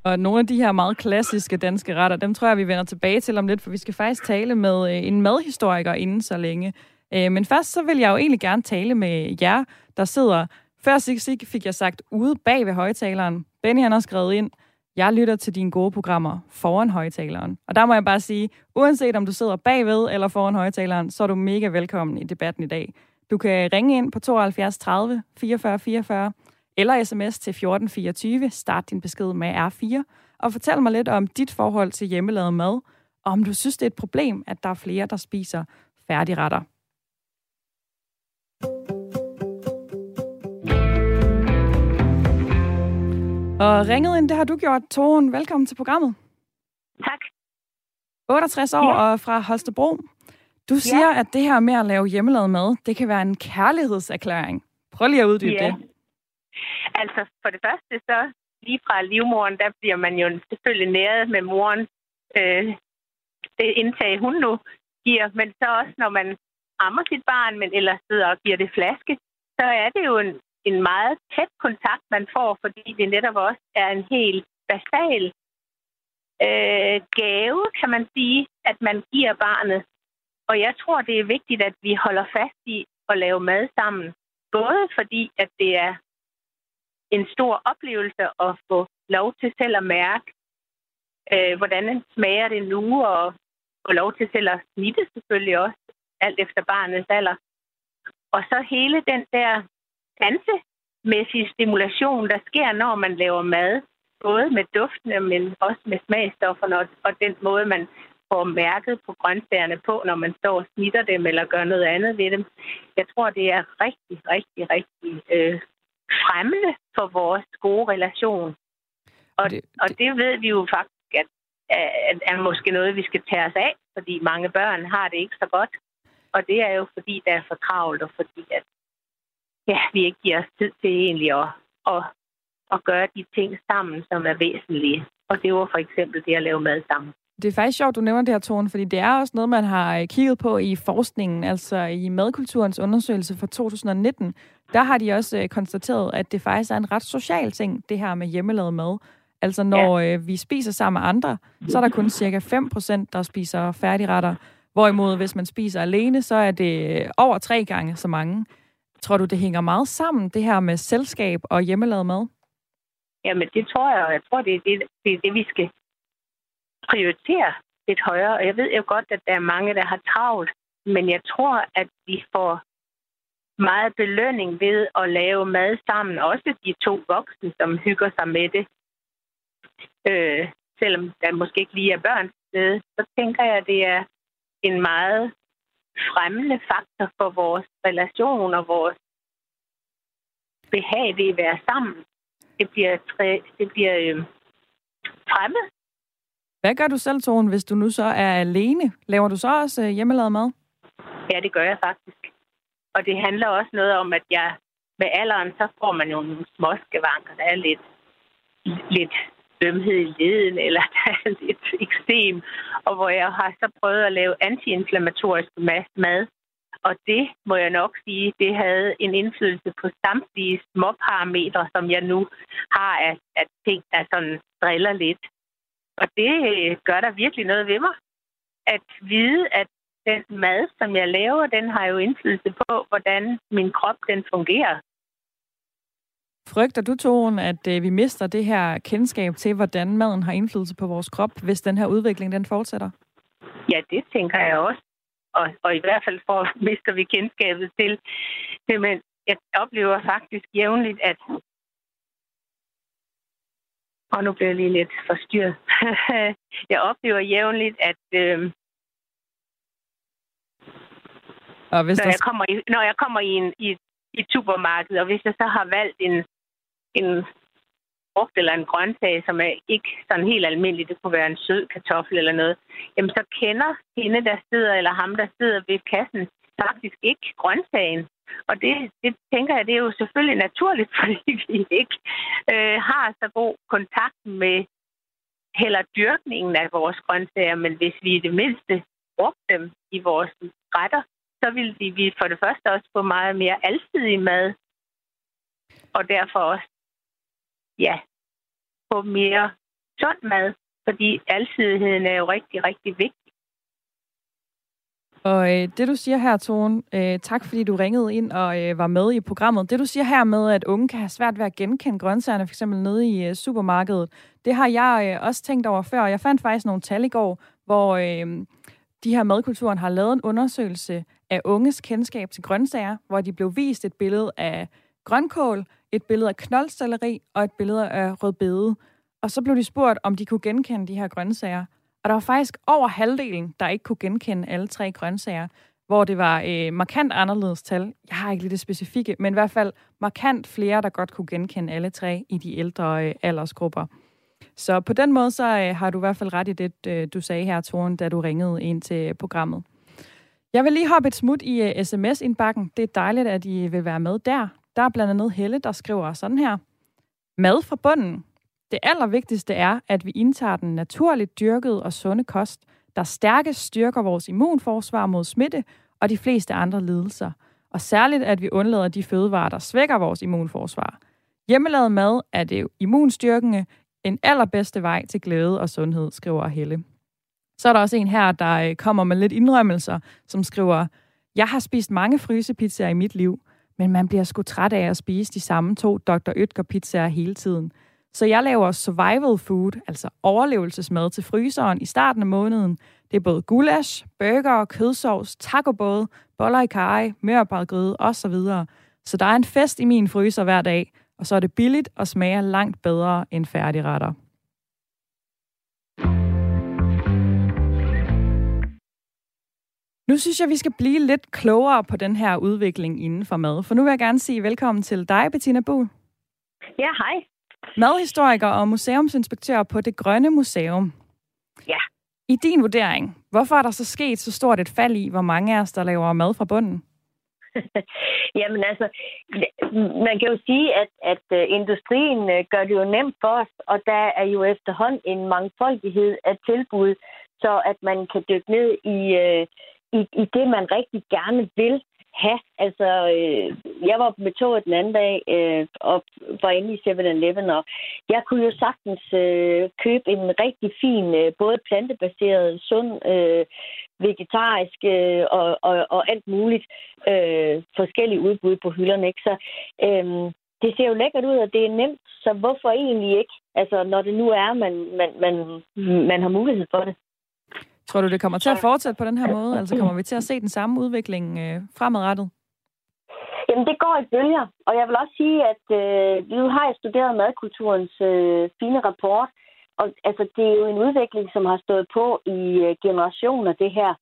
Og nogle af de her meget klassiske danske retter, dem tror jeg, vi vender tilbage til om lidt, for vi skal faktisk tale med øh, en madhistoriker inden så længe. Øh, men først så vil jeg jo egentlig gerne tale med jer, der sidder... Før sig fik jeg sagt ude bag ved højtaleren. Benny han har skrevet ind, jeg lytter til dine gode programmer foran højtaleren. Og der må jeg bare sige, uanset om du sidder bagved eller foran højtaleren, så er du mega velkommen i debatten i dag. Du kan ringe ind på 72 30 44 44 eller sms til 1424, start din besked med R4, og fortæl mig lidt om dit forhold til hjemmelavet mad, og om du synes, det er et problem, at der er flere, der spiser færdigretter. Og ringet ind, det har du gjort, Toren. Velkommen til programmet. Tak. 68 år ja. og fra Holstebro. Du siger, ja. at det her med at lave hjemmelavet mad, det kan være en kærlighedserklæring. Prøv lige at uddybe ja. det. Altså, for det første, så lige fra livmoren, der bliver man jo selvfølgelig næret med moren. Øh, det indtag, hun nu giver, men så også, når man ammer sit barn, men ellers sidder og giver det flaske, så er det jo en, en meget tæt kontakt, man får, fordi det netop også er en helt basal øh, gave, kan man sige, at man giver barnet. Og jeg tror, det er vigtigt, at vi holder fast i at lave mad sammen. Både fordi, at det er en stor oplevelse at få lov til selv at mærke, øh, hvordan smager det nu, og få lov til selv at snitte selvfølgelig også, alt efter barnets alder. Og så hele den der sansemæssige stimulation, der sker, når man laver mad, både med duftene, men også med smagstofferne, og, og den måde, man får mærket på grøntsagerne på, når man står og snitter dem, eller gør noget andet ved dem. Jeg tror, det er rigtig, rigtig, rigtig øh, fremmende for vores gode relation. Og det, det... og det ved vi jo faktisk, at, at er måske noget, vi skal tage os af, fordi mange børn har det ikke så godt. Og det er jo fordi, det er for travlt, og fordi at, ja, vi ikke giver os tid til egentlig at, at, at gøre de ting sammen, som er væsentlige. Og det var for eksempel det at lave mad sammen. Det er faktisk sjovt, du nævner det her, Tone, fordi det er også noget, man har øh, kigget på i forskningen, altså i madkulturens undersøgelse fra 2019. Der har de også øh, konstateret, at det faktisk er en ret social ting, det her med hjemmelavet mad. Altså når ja. øh, vi spiser sammen med andre, så er der kun cirka 5%, der spiser færdigretter. Hvorimod hvis man spiser alene, så er det øh, over tre gange så mange. Tror du, det hænger meget sammen, det her med selskab og hjemmelavet mad? Jamen, det tror jeg, og jeg tror, det er det, det, er det vi skal prioritere lidt højere. Og jeg ved jo godt, at der er mange, der har travlt, men jeg tror, at vi får meget belønning ved at lave mad sammen. Også de to voksne, som hygger sig med det. Øh, selvom der måske ikke lige er børn sted, så tænker jeg, at det er en meget fremmende faktor for vores relation og vores behag ved at være sammen. Det bliver, det bliver øh, fremmed hvad gør du selv, Tone, hvis du nu så er alene? Laver du så også øh, hjemmelavet mad? Ja, det gør jeg faktisk. Og det handler også noget om, at jeg med alderen, så får man jo nogle småskavanker, der er lidt, lidt dømhed i leden, eller [laughs] der er lidt eksem, og hvor jeg har så prøvet at lave antiinflammatorisk mad. Og det må jeg nok sige, det havde en indflydelse på samtlige småparametre, som jeg nu har af, af ting, der sådan driller lidt. Og det gør der virkelig noget ved mig. At vide, at den mad, som jeg laver, den har jo indflydelse på, hvordan min krop den fungerer. Frygter du, Toren, at øh, vi mister det her kendskab til, hvordan maden har indflydelse på vores krop, hvis den her udvikling den fortsætter? Ja, det tænker jeg også. Og, og i hvert fald for, mister vi kendskabet til. Men jeg oplever faktisk jævnligt, at... Og nu bliver jeg lige lidt forstyrret. [laughs] jeg oplever jævnligt, at... Øh, og hvis når, der... jeg kommer i, når jeg kommer i, en, i, i et supermarked, og hvis jeg så har valgt en, en frugt eller en grøntsag, som er ikke sådan helt almindelig, det kunne være en sød kartoffel eller noget, jamen så kender hende, der sidder, eller ham, der sidder ved kassen, faktisk ikke grøntsagen. Og det, det tænker jeg, det er jo selvfølgelig naturligt, [laughs] fordi vi ikke øh, har så god kontakt med heller dyrkningen af vores grøntsager, men hvis vi i det mindste brugte dem i vores retter, så ville de, vi for det første også få meget mere alsidig mad, og derfor også ja, få mere sund mad, fordi alsidigheden er jo rigtig, rigtig vigtig. Og øh, det du siger her, Tone, øh, tak fordi du ringede ind og øh, var med i programmet. Det du siger her med, at unge kan have svært ved at genkende grøntsagerne, f.eks. nede i øh, supermarkedet, det har jeg øh, også tænkt over før. Jeg fandt faktisk nogle tal i går, hvor øh, de her madkulturen har lavet en undersøgelse af unges kendskab til grøntsager, hvor de blev vist et billede af grønkål, et billede af knoldselleri og et billede af rødbede. Og så blev de spurgt, om de kunne genkende de her grøntsager. Og der var faktisk over halvdelen, der ikke kunne genkende alle tre grøntsager, hvor det var øh, markant anderledes tal. Jeg har ikke lige det specifikke, men i hvert fald markant flere, der godt kunne genkende alle tre i de ældre øh, aldersgrupper. Så på den måde, så øh, har du i hvert fald ret i det, øh, du sagde her, Toren, da du ringede ind til programmet. Jeg vil lige hoppe et smut i øh, uh, sms-indbakken. Det er dejligt, at I vil være med der. Der er blandt andet Helle, der skriver sådan her. Mad fra bunden. Det allervigtigste er, at vi indtager den naturligt dyrkede og sunde kost, der stærkest styrker vores immunforsvar mod smitte og de fleste andre lidelser. Og særligt, at vi undlader de fødevarer, der svækker vores immunforsvar. Hjemmelavet mad er det immunstyrkende en allerbedste vej til glæde og sundhed, skriver Helle. Så er der også en her, der øh, kommer med lidt indrømmelser, som skriver, Jeg har spist mange frysepizzaer i mit liv, men man bliver sgu træt af at spise de samme to Dr. Ytger pizzaer hele tiden. Så jeg laver survival food, altså overlevelsesmad til fryseren i starten af måneden. Det er både gulasch, burger, kødsovs, tacobåde, boller i karry, mørbadgryde osv. Så der er en fest i min fryser hver dag, og så er det billigt og smager langt bedre end færdigretter. Nu synes jeg, vi skal blive lidt klogere på den her udvikling inden for mad. For nu vil jeg gerne sige velkommen til dig, Bettina Buhl. Ja, hej. Madhistoriker og museumsinspektør på Det Grønne Museum. Ja. I din vurdering, hvorfor er der så sket så stort et fald i, hvor mange af os, der laver mad fra bunden? [laughs] Jamen altså, man kan jo sige, at, at øh, industrien øh, gør det jo nemt for os, og der er jo efterhånden en mangfoldighed af tilbud, så at man kan dykke ned i, øh, i, i det, man rigtig gerne vil have. Altså, øh, jeg var med toget den anden dag øh, og var inde i 7-Eleven, og jeg kunne jo sagtens øh, købe en rigtig fin, øh, både plantebaseret, sund, øh, vegetarisk øh, og, og, og alt muligt øh, forskellige udbud på hylderne. Ikke? Så øh, det ser jo lækkert ud, og det er nemt, så hvorfor egentlig ikke? Altså, når det nu er, man, man, man, man har mulighed for det. Tror du, det kommer til at fortsætte på den her måde? Altså kommer vi til at se den samme udvikling øh, fremadrettet? Jamen, det går i bølger. Og jeg vil også sige, at øh, nu har jeg studeret madkulturens øh, fine rapport. Og altså, det er jo en udvikling, som har stået på i øh, generationer, det her.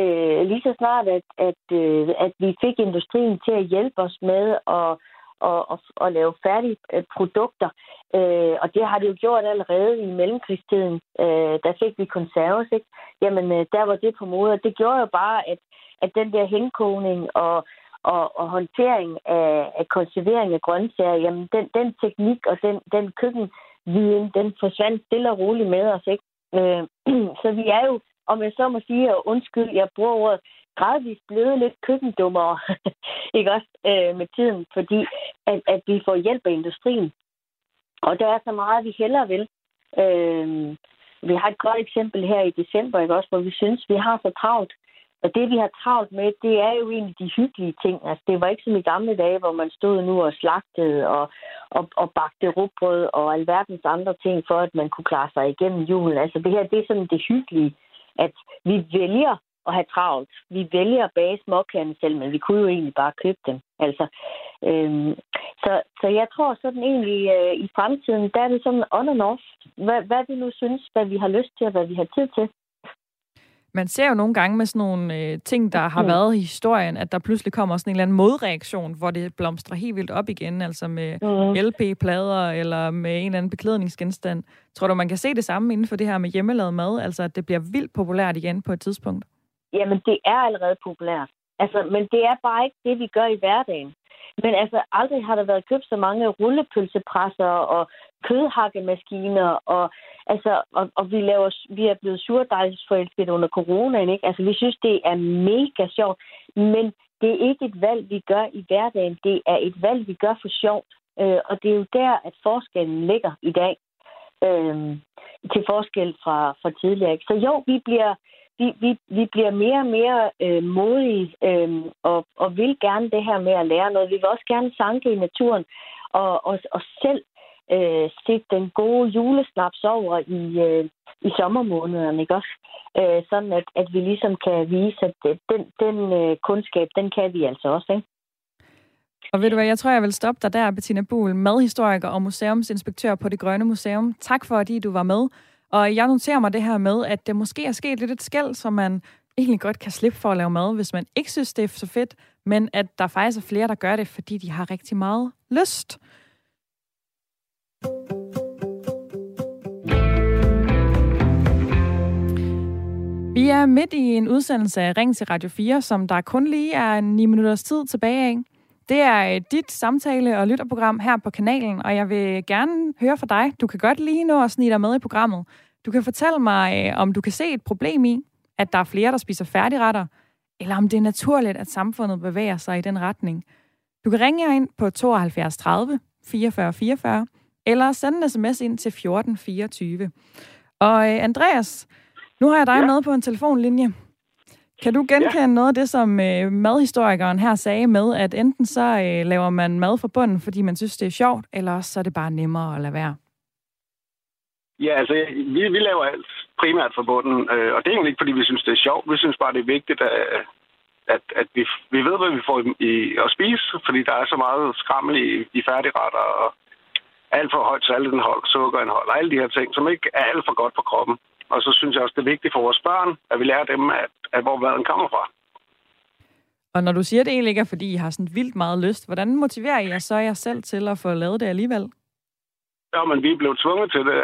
Øh, lige så snart, at, at, øh, at vi fik industrien til at hjælpe os med at, og, og, og lave færdige øh, produkter. Øh, og det har det jo gjort allerede i mellemkrigstiden. Øh, der fik vi konserves, ikke? Jamen, øh, der var det på mode, det gjorde jo bare, at, at den der henkogning og, og, og håndtering af, af konservering af grøntsager, jamen, den, den teknik og den, den køkkenviden, den forsvandt stille og roligt med os, ikke? Øh, [clears throat] så vi er jo, om jeg så må sige, og undskyld, jeg bruger ordet, gradvist blevet lidt køkkendummere, [laughs] ikke også, øh, med tiden, fordi at, at vi får hjælp af industrien. Og der er så meget, vi hellere vil. Øh, vi har et godt eksempel her i december, ikke også, hvor vi synes, vi har så travlt. Og det, vi har travlt med, det er jo egentlig de hyggelige ting. Altså, det var ikke som i gamle dage, hvor man stod nu og slagtede og, og, og bagte rugbrød og alverdens andre ting, for at man kunne klare sig igennem julen. Altså, det her, det er sådan det hyggelige, at vi vælger at have travlt. Vi vælger at bage småkagerne selv, men vi kunne jo egentlig bare købe dem. Altså, øhm, så, så jeg tror sådan egentlig, øh, i fremtiden, der er det sådan on and off. Hvad, hvad vi nu synes, hvad vi har lyst til, og hvad vi har tid til. Man ser jo nogle gange med sådan nogle øh, ting, der har mm. været i historien, at der pludselig kommer sådan en eller anden modreaktion, hvor det blomstrer helt vildt op igen, altså med mm. LP-plader eller med en eller anden beklædningsgenstand. Tror du, man kan se det samme inden for det her med hjemmelavet mad, altså at det bliver vildt populært igen på et tidspunkt? Jamen, det er allerede populært. Altså, men det er bare ikke det, vi gør i hverdagen. Men altså, aldrig har der været købt så mange rullepølsepresser og kødhakkemaskiner, og, altså, og, og vi, laver, vi er blevet surdejsforelsket under coronaen, ikke? Altså, vi synes, det er mega sjovt, men det er ikke et valg, vi gør i hverdagen. Det er et valg, vi gør for sjovt. Øh, og det er jo der, at forskellen ligger i dag. Øh, til forskel fra, fra tidligere. Ikke? Så jo, vi bliver, vi, vi, vi bliver mere og mere øh, modige øh, og, og vil gerne det her med at lære noget. Vi vil også gerne sanke i naturen og, og, og selv øh, sætte den gode julesnaps over i, øh, i sommermånederne, ikke også? Øh, sådan at, at vi ligesom kan vise, at den, den øh, kundskab, den kan vi altså også, ikke? Og ved du hvad, jeg tror, jeg vil stoppe dig der, Bettina Buhl, madhistoriker og museumsinspektør på Det Grønne Museum. Tak for, at du var med. Og jeg noterer mig det her med, at det måske er sket lidt et skæld, som man egentlig godt kan slippe for at lave mad, hvis man ikke synes, det er så fedt, men at der faktisk er flere, der gør det, fordi de har rigtig meget lyst. Vi er midt i en udsendelse af Ring til Radio 4, som der kun lige er 9 minutters tid tilbage af. Det er øh, dit samtale- og lytterprogram her på kanalen, og jeg vil gerne høre fra dig. Du kan godt lige nå at snige dig med i programmet. Du kan fortælle mig, øh, om du kan se et problem i, at der er flere, der spiser færdigretter, eller om det er naturligt, at samfundet bevæger sig i den retning. Du kan ringe ind på 72 30 44 44, eller sende en sms ind til 14 24. Og øh, Andreas, nu har jeg dig ja. med på en telefonlinje. Kan du genkende ja. noget af det, som øh, madhistorikeren her sagde med, at enten så øh, laver man mad for bunden, fordi man synes, det er sjovt, eller også så er det bare nemmere at lade være? Ja, altså, vi, vi laver alt primært for bunden, øh, og det er egentlig ikke, fordi vi synes, det er sjovt. Vi synes bare, det er vigtigt, at, at, at vi, vi ved, hvad vi får i, i at spise, fordi der er så meget skrammel i, i færdigretter og alt for højt saltindhold, sukkerindhold og alle de her ting, som ikke er alt for godt for kroppen. Og så synes jeg også, det er vigtigt for vores børn, at vi lærer dem, at, at hvor maden kommer fra. Og når du siger, at det egentlig ikke er, fordi I har sådan vildt meget lyst, hvordan motiverer I jer så jer selv til at få lavet det alligevel? Ja, men vi er blevet tvunget til det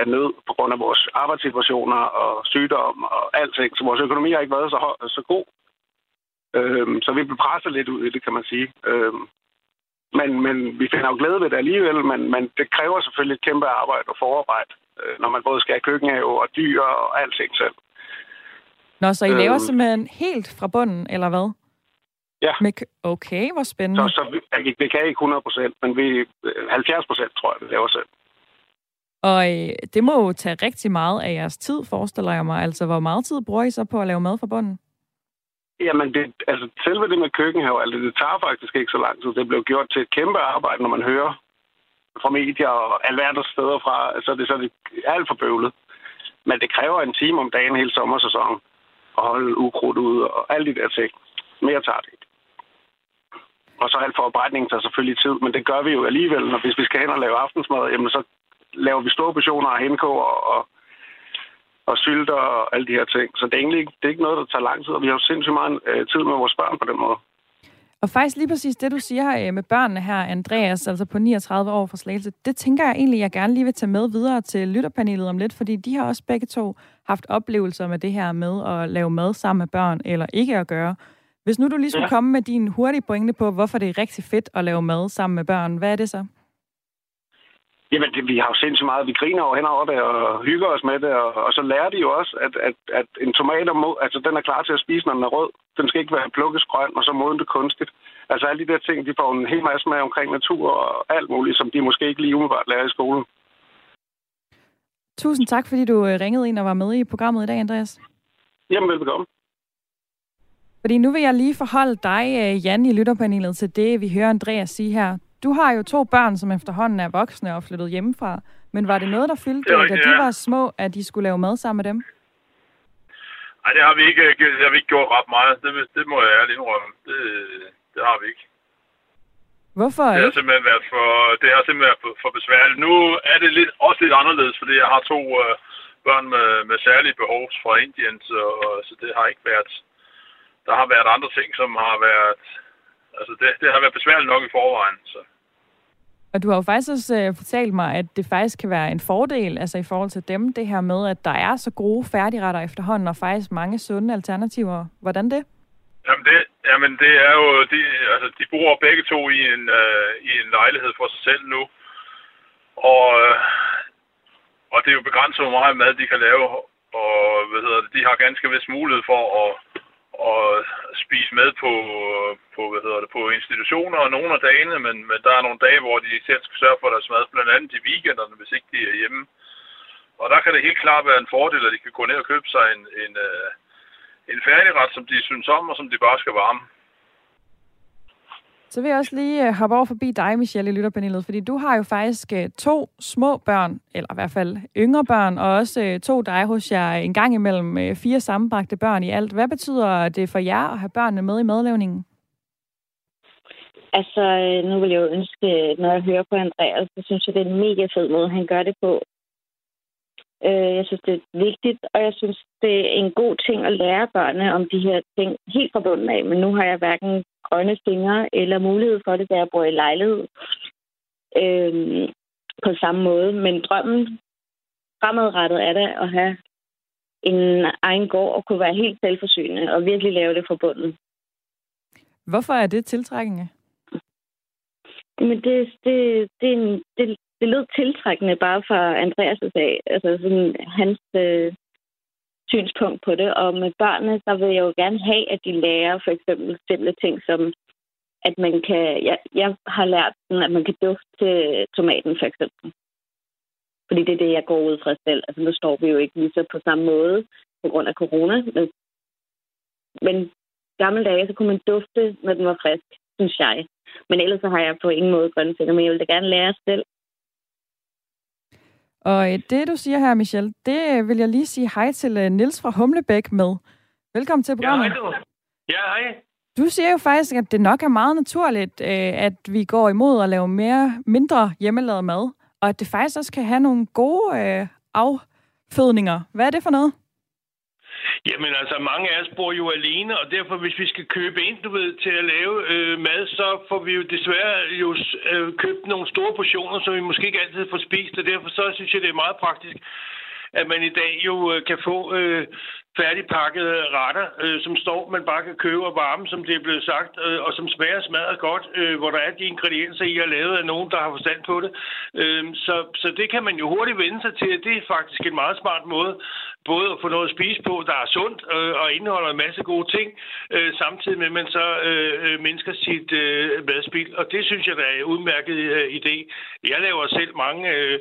af nød på grund af vores arbejdssituationer og sygdom og alting. Så vores økonomi har ikke været så, så god. Øhm, så vi bliver presset lidt ud i det, kan man sige. Øhm, men, men vi finder jo glæde ved det alligevel, men, men det kræver selvfølgelig et kæmpe arbejde og forarbejde når man både skal have køkkenhave og dyr og alting selv. Nå, så I laver øhm, simpelthen helt fra bunden, eller hvad? Ja. Med, okay, hvor spændende. Så, så vi, vi, vi kan ikke 100 procent, men vi 70 procent tror jeg, vi laver selv. Og øh, det må jo tage rigtig meget af jeres tid, forestiller jeg mig. Altså, hvor meget tid bruger I så på at lave mad fra bunden? Jamen, det, altså, selve det med køkkenhave, altså, det tager faktisk ikke så lang tid. Det blev gjort til et kæmpe arbejde, når man hører fra medier og alverdens steder fra, så er det, så er det alt for bøvlet. Men det kræver en time om dagen hele sommersæsonen at holde ukrudt ud og alle de der ting. Mere tager det ikke. Og så alt forarbejdningen tager selvfølgelig tid, men det gør vi jo alligevel, når hvis vi skal hen og lave aftensmad, jamen så laver vi store portioner af henkog og, og, og sylter og alle de her ting. Så det er egentlig ikke, det er ikke noget, der tager lang tid, og vi har jo sindssygt meget øh, tid med vores børn på den måde. Og faktisk lige præcis det, du siger øh, med børnene her, Andreas, altså på 39 år for Slagelse, det tænker jeg egentlig, jeg gerne lige vil tage med videre til lytterpanelet om lidt, fordi de har også begge to haft oplevelser med det her med at lave mad sammen med børn, eller ikke at gøre. Hvis nu du lige skulle ja. komme med din hurtige pointe på, hvorfor det er rigtig fedt at lave mad sammen med børn, hvad er det så? Jamen, det, vi har jo sindssygt meget. Vi griner over hen over det og hygger os med det. Og, og så lærer de jo også, at, at, at en tomat er, altså, den er klar til at spise, når den er rød. Den skal ikke være plukket grøn, og så moden det kunstigt. Altså alle de der ting, de får en hel masse med omkring natur og alt muligt, som de måske ikke lige umiddelbart lærer i skolen. Tusind tak, fordi du øh, ringede ind og var med i programmet i dag, Andreas. Jamen, velbekomme. Fordi nu vil jeg lige forholde dig, øh, Jan, i lytterpanelet til det, vi hører Andreas sige her. Du har jo to børn, som efterhånden er voksne og flyttet hjemmefra. Men var det noget, der fyldte, det da de var små, at de skulle lave mad sammen med dem? Nej, det har vi ikke, det har vi ikke gjort ret meget. Det, det må jeg ærligt indrømme. Det, det har vi ikke. Hvorfor det ikke? Har simpelthen været for, det har simpelthen været for, for besværligt. Nu er det lidt, også lidt anderledes, fordi jeg har to øh, børn med, med særlige behov fra Indien, så, så det har ikke været... Der har været andre ting, som har været... Altså, det, det har været besværligt nok i forvejen, så... Og du har jo faktisk også øh, fortalt mig, at det faktisk kan være en fordel, altså i forhold til dem, det her med, at der er så gode færdigretter efterhånden, og faktisk mange sunde alternativer. Hvordan det? Jamen det, jamen det er jo, de, altså de bor begge to i en, øh, i en lejlighed for sig selv nu. Og, øh, og det er jo begrænset, hvor meget mad de kan lave. Og hvad hedder det, de har ganske vist mulighed for at, at spise med på, på, hvad hedder det, på institutioner og nogle af dagene, men, men der er nogle dage, hvor de selv skal sørge for deres mad, blandt andet i weekenderne, hvis ikke de er hjemme. Og der kan det helt klart være en fordel, at de kan gå ned og købe sig en, en, øh, en færdigret, som de synes om, og som de bare skal varme. Så vil jeg også lige øh, hoppe over forbi dig, Michelle, i lytterpanelet, fordi du har jo faktisk øh, to små børn, eller i hvert fald yngre børn, og også to dig hos jer en gang imellem fire sammenbragte børn i alt. Hvad betyder det for jer at have børnene med i madlavningen? Altså, øh, nu vil jeg jo ønske, øh, når jeg hører på Andreas, så synes jeg, det er en mega fed måde, han gør det på. Øh, jeg synes, det er vigtigt, og jeg synes, det er en god ting at lære børnene om de her ting helt fra bunden af. Men nu har jeg hverken grønne fingre eller mulighed for det, da jeg bor i lejlighed øh, på samme måde. Men drømmen fremadrettet er det at have en egen gård og kunne være helt selvforsynende og virkelig lave det fra bunden. Hvorfor er det tiltrækkende? Men det, det, det, er en, det, det lød tiltrækkende bare fra Andreas' sag, altså sådan hans øh, synspunkt på det. Og med børnene, så vil jeg jo gerne have, at de lærer for eksempel simple ting som, at man kan, jeg, jeg har lært dem, at man kan dufte tomaten for eksempel. Fordi det er det, jeg går ud fra selv. Altså nu står vi jo ikke lige så på samme måde på grund af corona. Men, men gamle dage, så kunne man dufte, når den var frisk, synes jeg. Men ellers så har jeg på ingen måde grønne fingre, men jeg vil da gerne lære selv. Og øh, det, du siger her, Michelle, det øh, vil jeg lige sige hej til øh, Nils fra Humlebæk med. Velkommen til programmet. Ja, hej du. Ja, hej. Du siger jo faktisk, at det nok er meget naturligt, at vi går imod at lave mere, mindre hjemmelavet mad, og at det faktisk også kan have nogle gode affødninger. Hvad er det for noget? Jamen altså, mange af os bor jo alene, og derfor hvis vi skal købe ind, du ved, til at lave øh, mad, så får vi jo desværre jo øh, købt nogle store portioner, som vi måske ikke altid får spist, og derfor så synes jeg, det er meget praktisk, at man i dag jo øh, kan få øh, færdigpakkede retter, øh, som står, man bare kan købe og varme, som det er blevet sagt, øh, og som smager smadret godt, øh, hvor der er de ingredienser, I har lavet af nogen, der har forstand på det. Øh, så, så det kan man jo hurtigt vende sig til. Det er faktisk en meget smart måde, både at få noget at spise på, der er sundt øh, og indeholder en masse gode ting, øh, samtidig med, at man så øh, øh mindsker sit øh, madspil. Og det synes jeg, der er en udmærket øh, idé. Jeg laver selv mange, øh,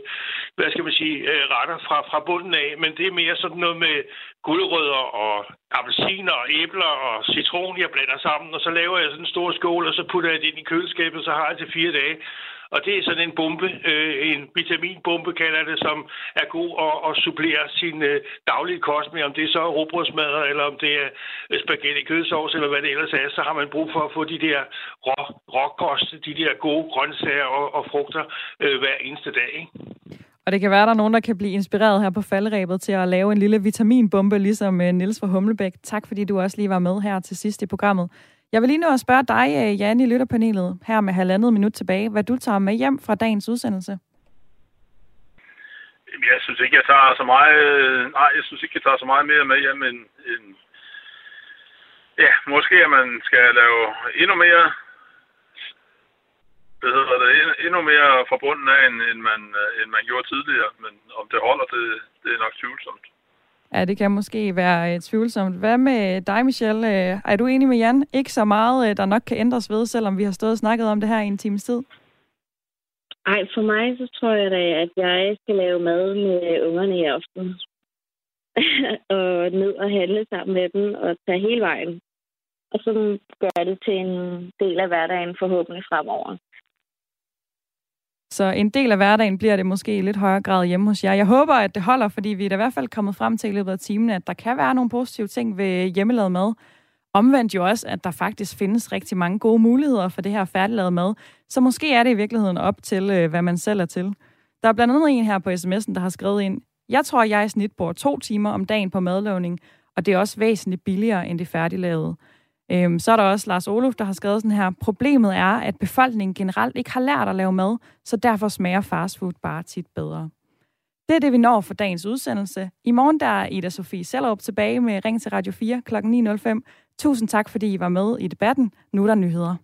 hvad skal man sige, øh, retter fra, fra bunden af, men det er mere sådan noget med guldrødder og appelsiner og æbler og citron, jeg blander sammen, og så laver jeg sådan en stor skål, og så putter jeg det ind i køleskabet, så har jeg til fire dage. Og det er sådan en bombe, øh, en vitaminbombe kalder det, som er god at, at supplere sin øh, daglige kost med. Om det er så råbrødsmad, eller om det er øh, spaghetti kødsovs, eller hvad det ellers er, så har man brug for at få de der rå, råkost, de der gode grøntsager og, og frugter øh, hver eneste dag. Ikke? Og det kan være, at der er nogen, der kan blive inspireret her på faldrebet til at lave en lille vitaminbombe, ligesom øh, Nils fra Humlebæk. Tak fordi du også lige var med her til sidst i programmet. Jeg vil lige nu at spørge dig, øh, Janne, Jan, i lytterpanelet, her med halvandet minut tilbage, hvad du tager med hjem fra dagens udsendelse. Jeg synes ikke, jeg tager så meget... Øh, nej, jeg synes ikke, jeg tager så meget mere med hjem end... end ja, måske at man skal lave endnu mere hvad hedder det, endnu mere forbundet af, end, end, man, øh, end man gjorde tidligere. Men om det holder, det, det er nok tvivlsomt. Ja, det kan måske være uh, tvivlsomt. Hvad med dig, Michelle? Uh, er du enig med Jan? Ikke så meget, uh, der nok kan ændres ved, selvom vi har stået og snakket om det her i en times tid? Ej, for mig så tror jeg da, at jeg skal lave mad med ungerne i aften. [laughs] og ned og handle sammen med dem og tage hele vejen. Og så gør det til en del af hverdagen forhåbentlig fremover. Så en del af hverdagen bliver det måske i lidt højere grad hjemme hos jer. Jeg håber, at det holder, fordi vi er da i hvert fald kommet frem til i løbet af timen, at der kan være nogle positive ting ved hjemmelavet mad. Omvendt jo også, at der faktisk findes rigtig mange gode muligheder for det her færdiglavet mad. Så måske er det i virkeligheden op til, øh, hvad man selv er til. Der er blandt andet en her på sms'en, der har skrevet ind, jeg tror, jeg i snit bor to timer om dagen på madlavning, og det er også væsentligt billigere end det færdiglavede. Øhm, så er der også Lars Olof, der har skrevet sådan her, problemet er, at befolkningen generelt ikke har lært at lave mad, så derfor smager fastfood bare tit bedre. Det er det, vi når for dagens udsendelse. I morgen der er Ida Sofie Sellerup tilbage med Ring til Radio 4 kl. 9.05. Tusind tak, fordi I var med i debatten. Nu er der nyheder.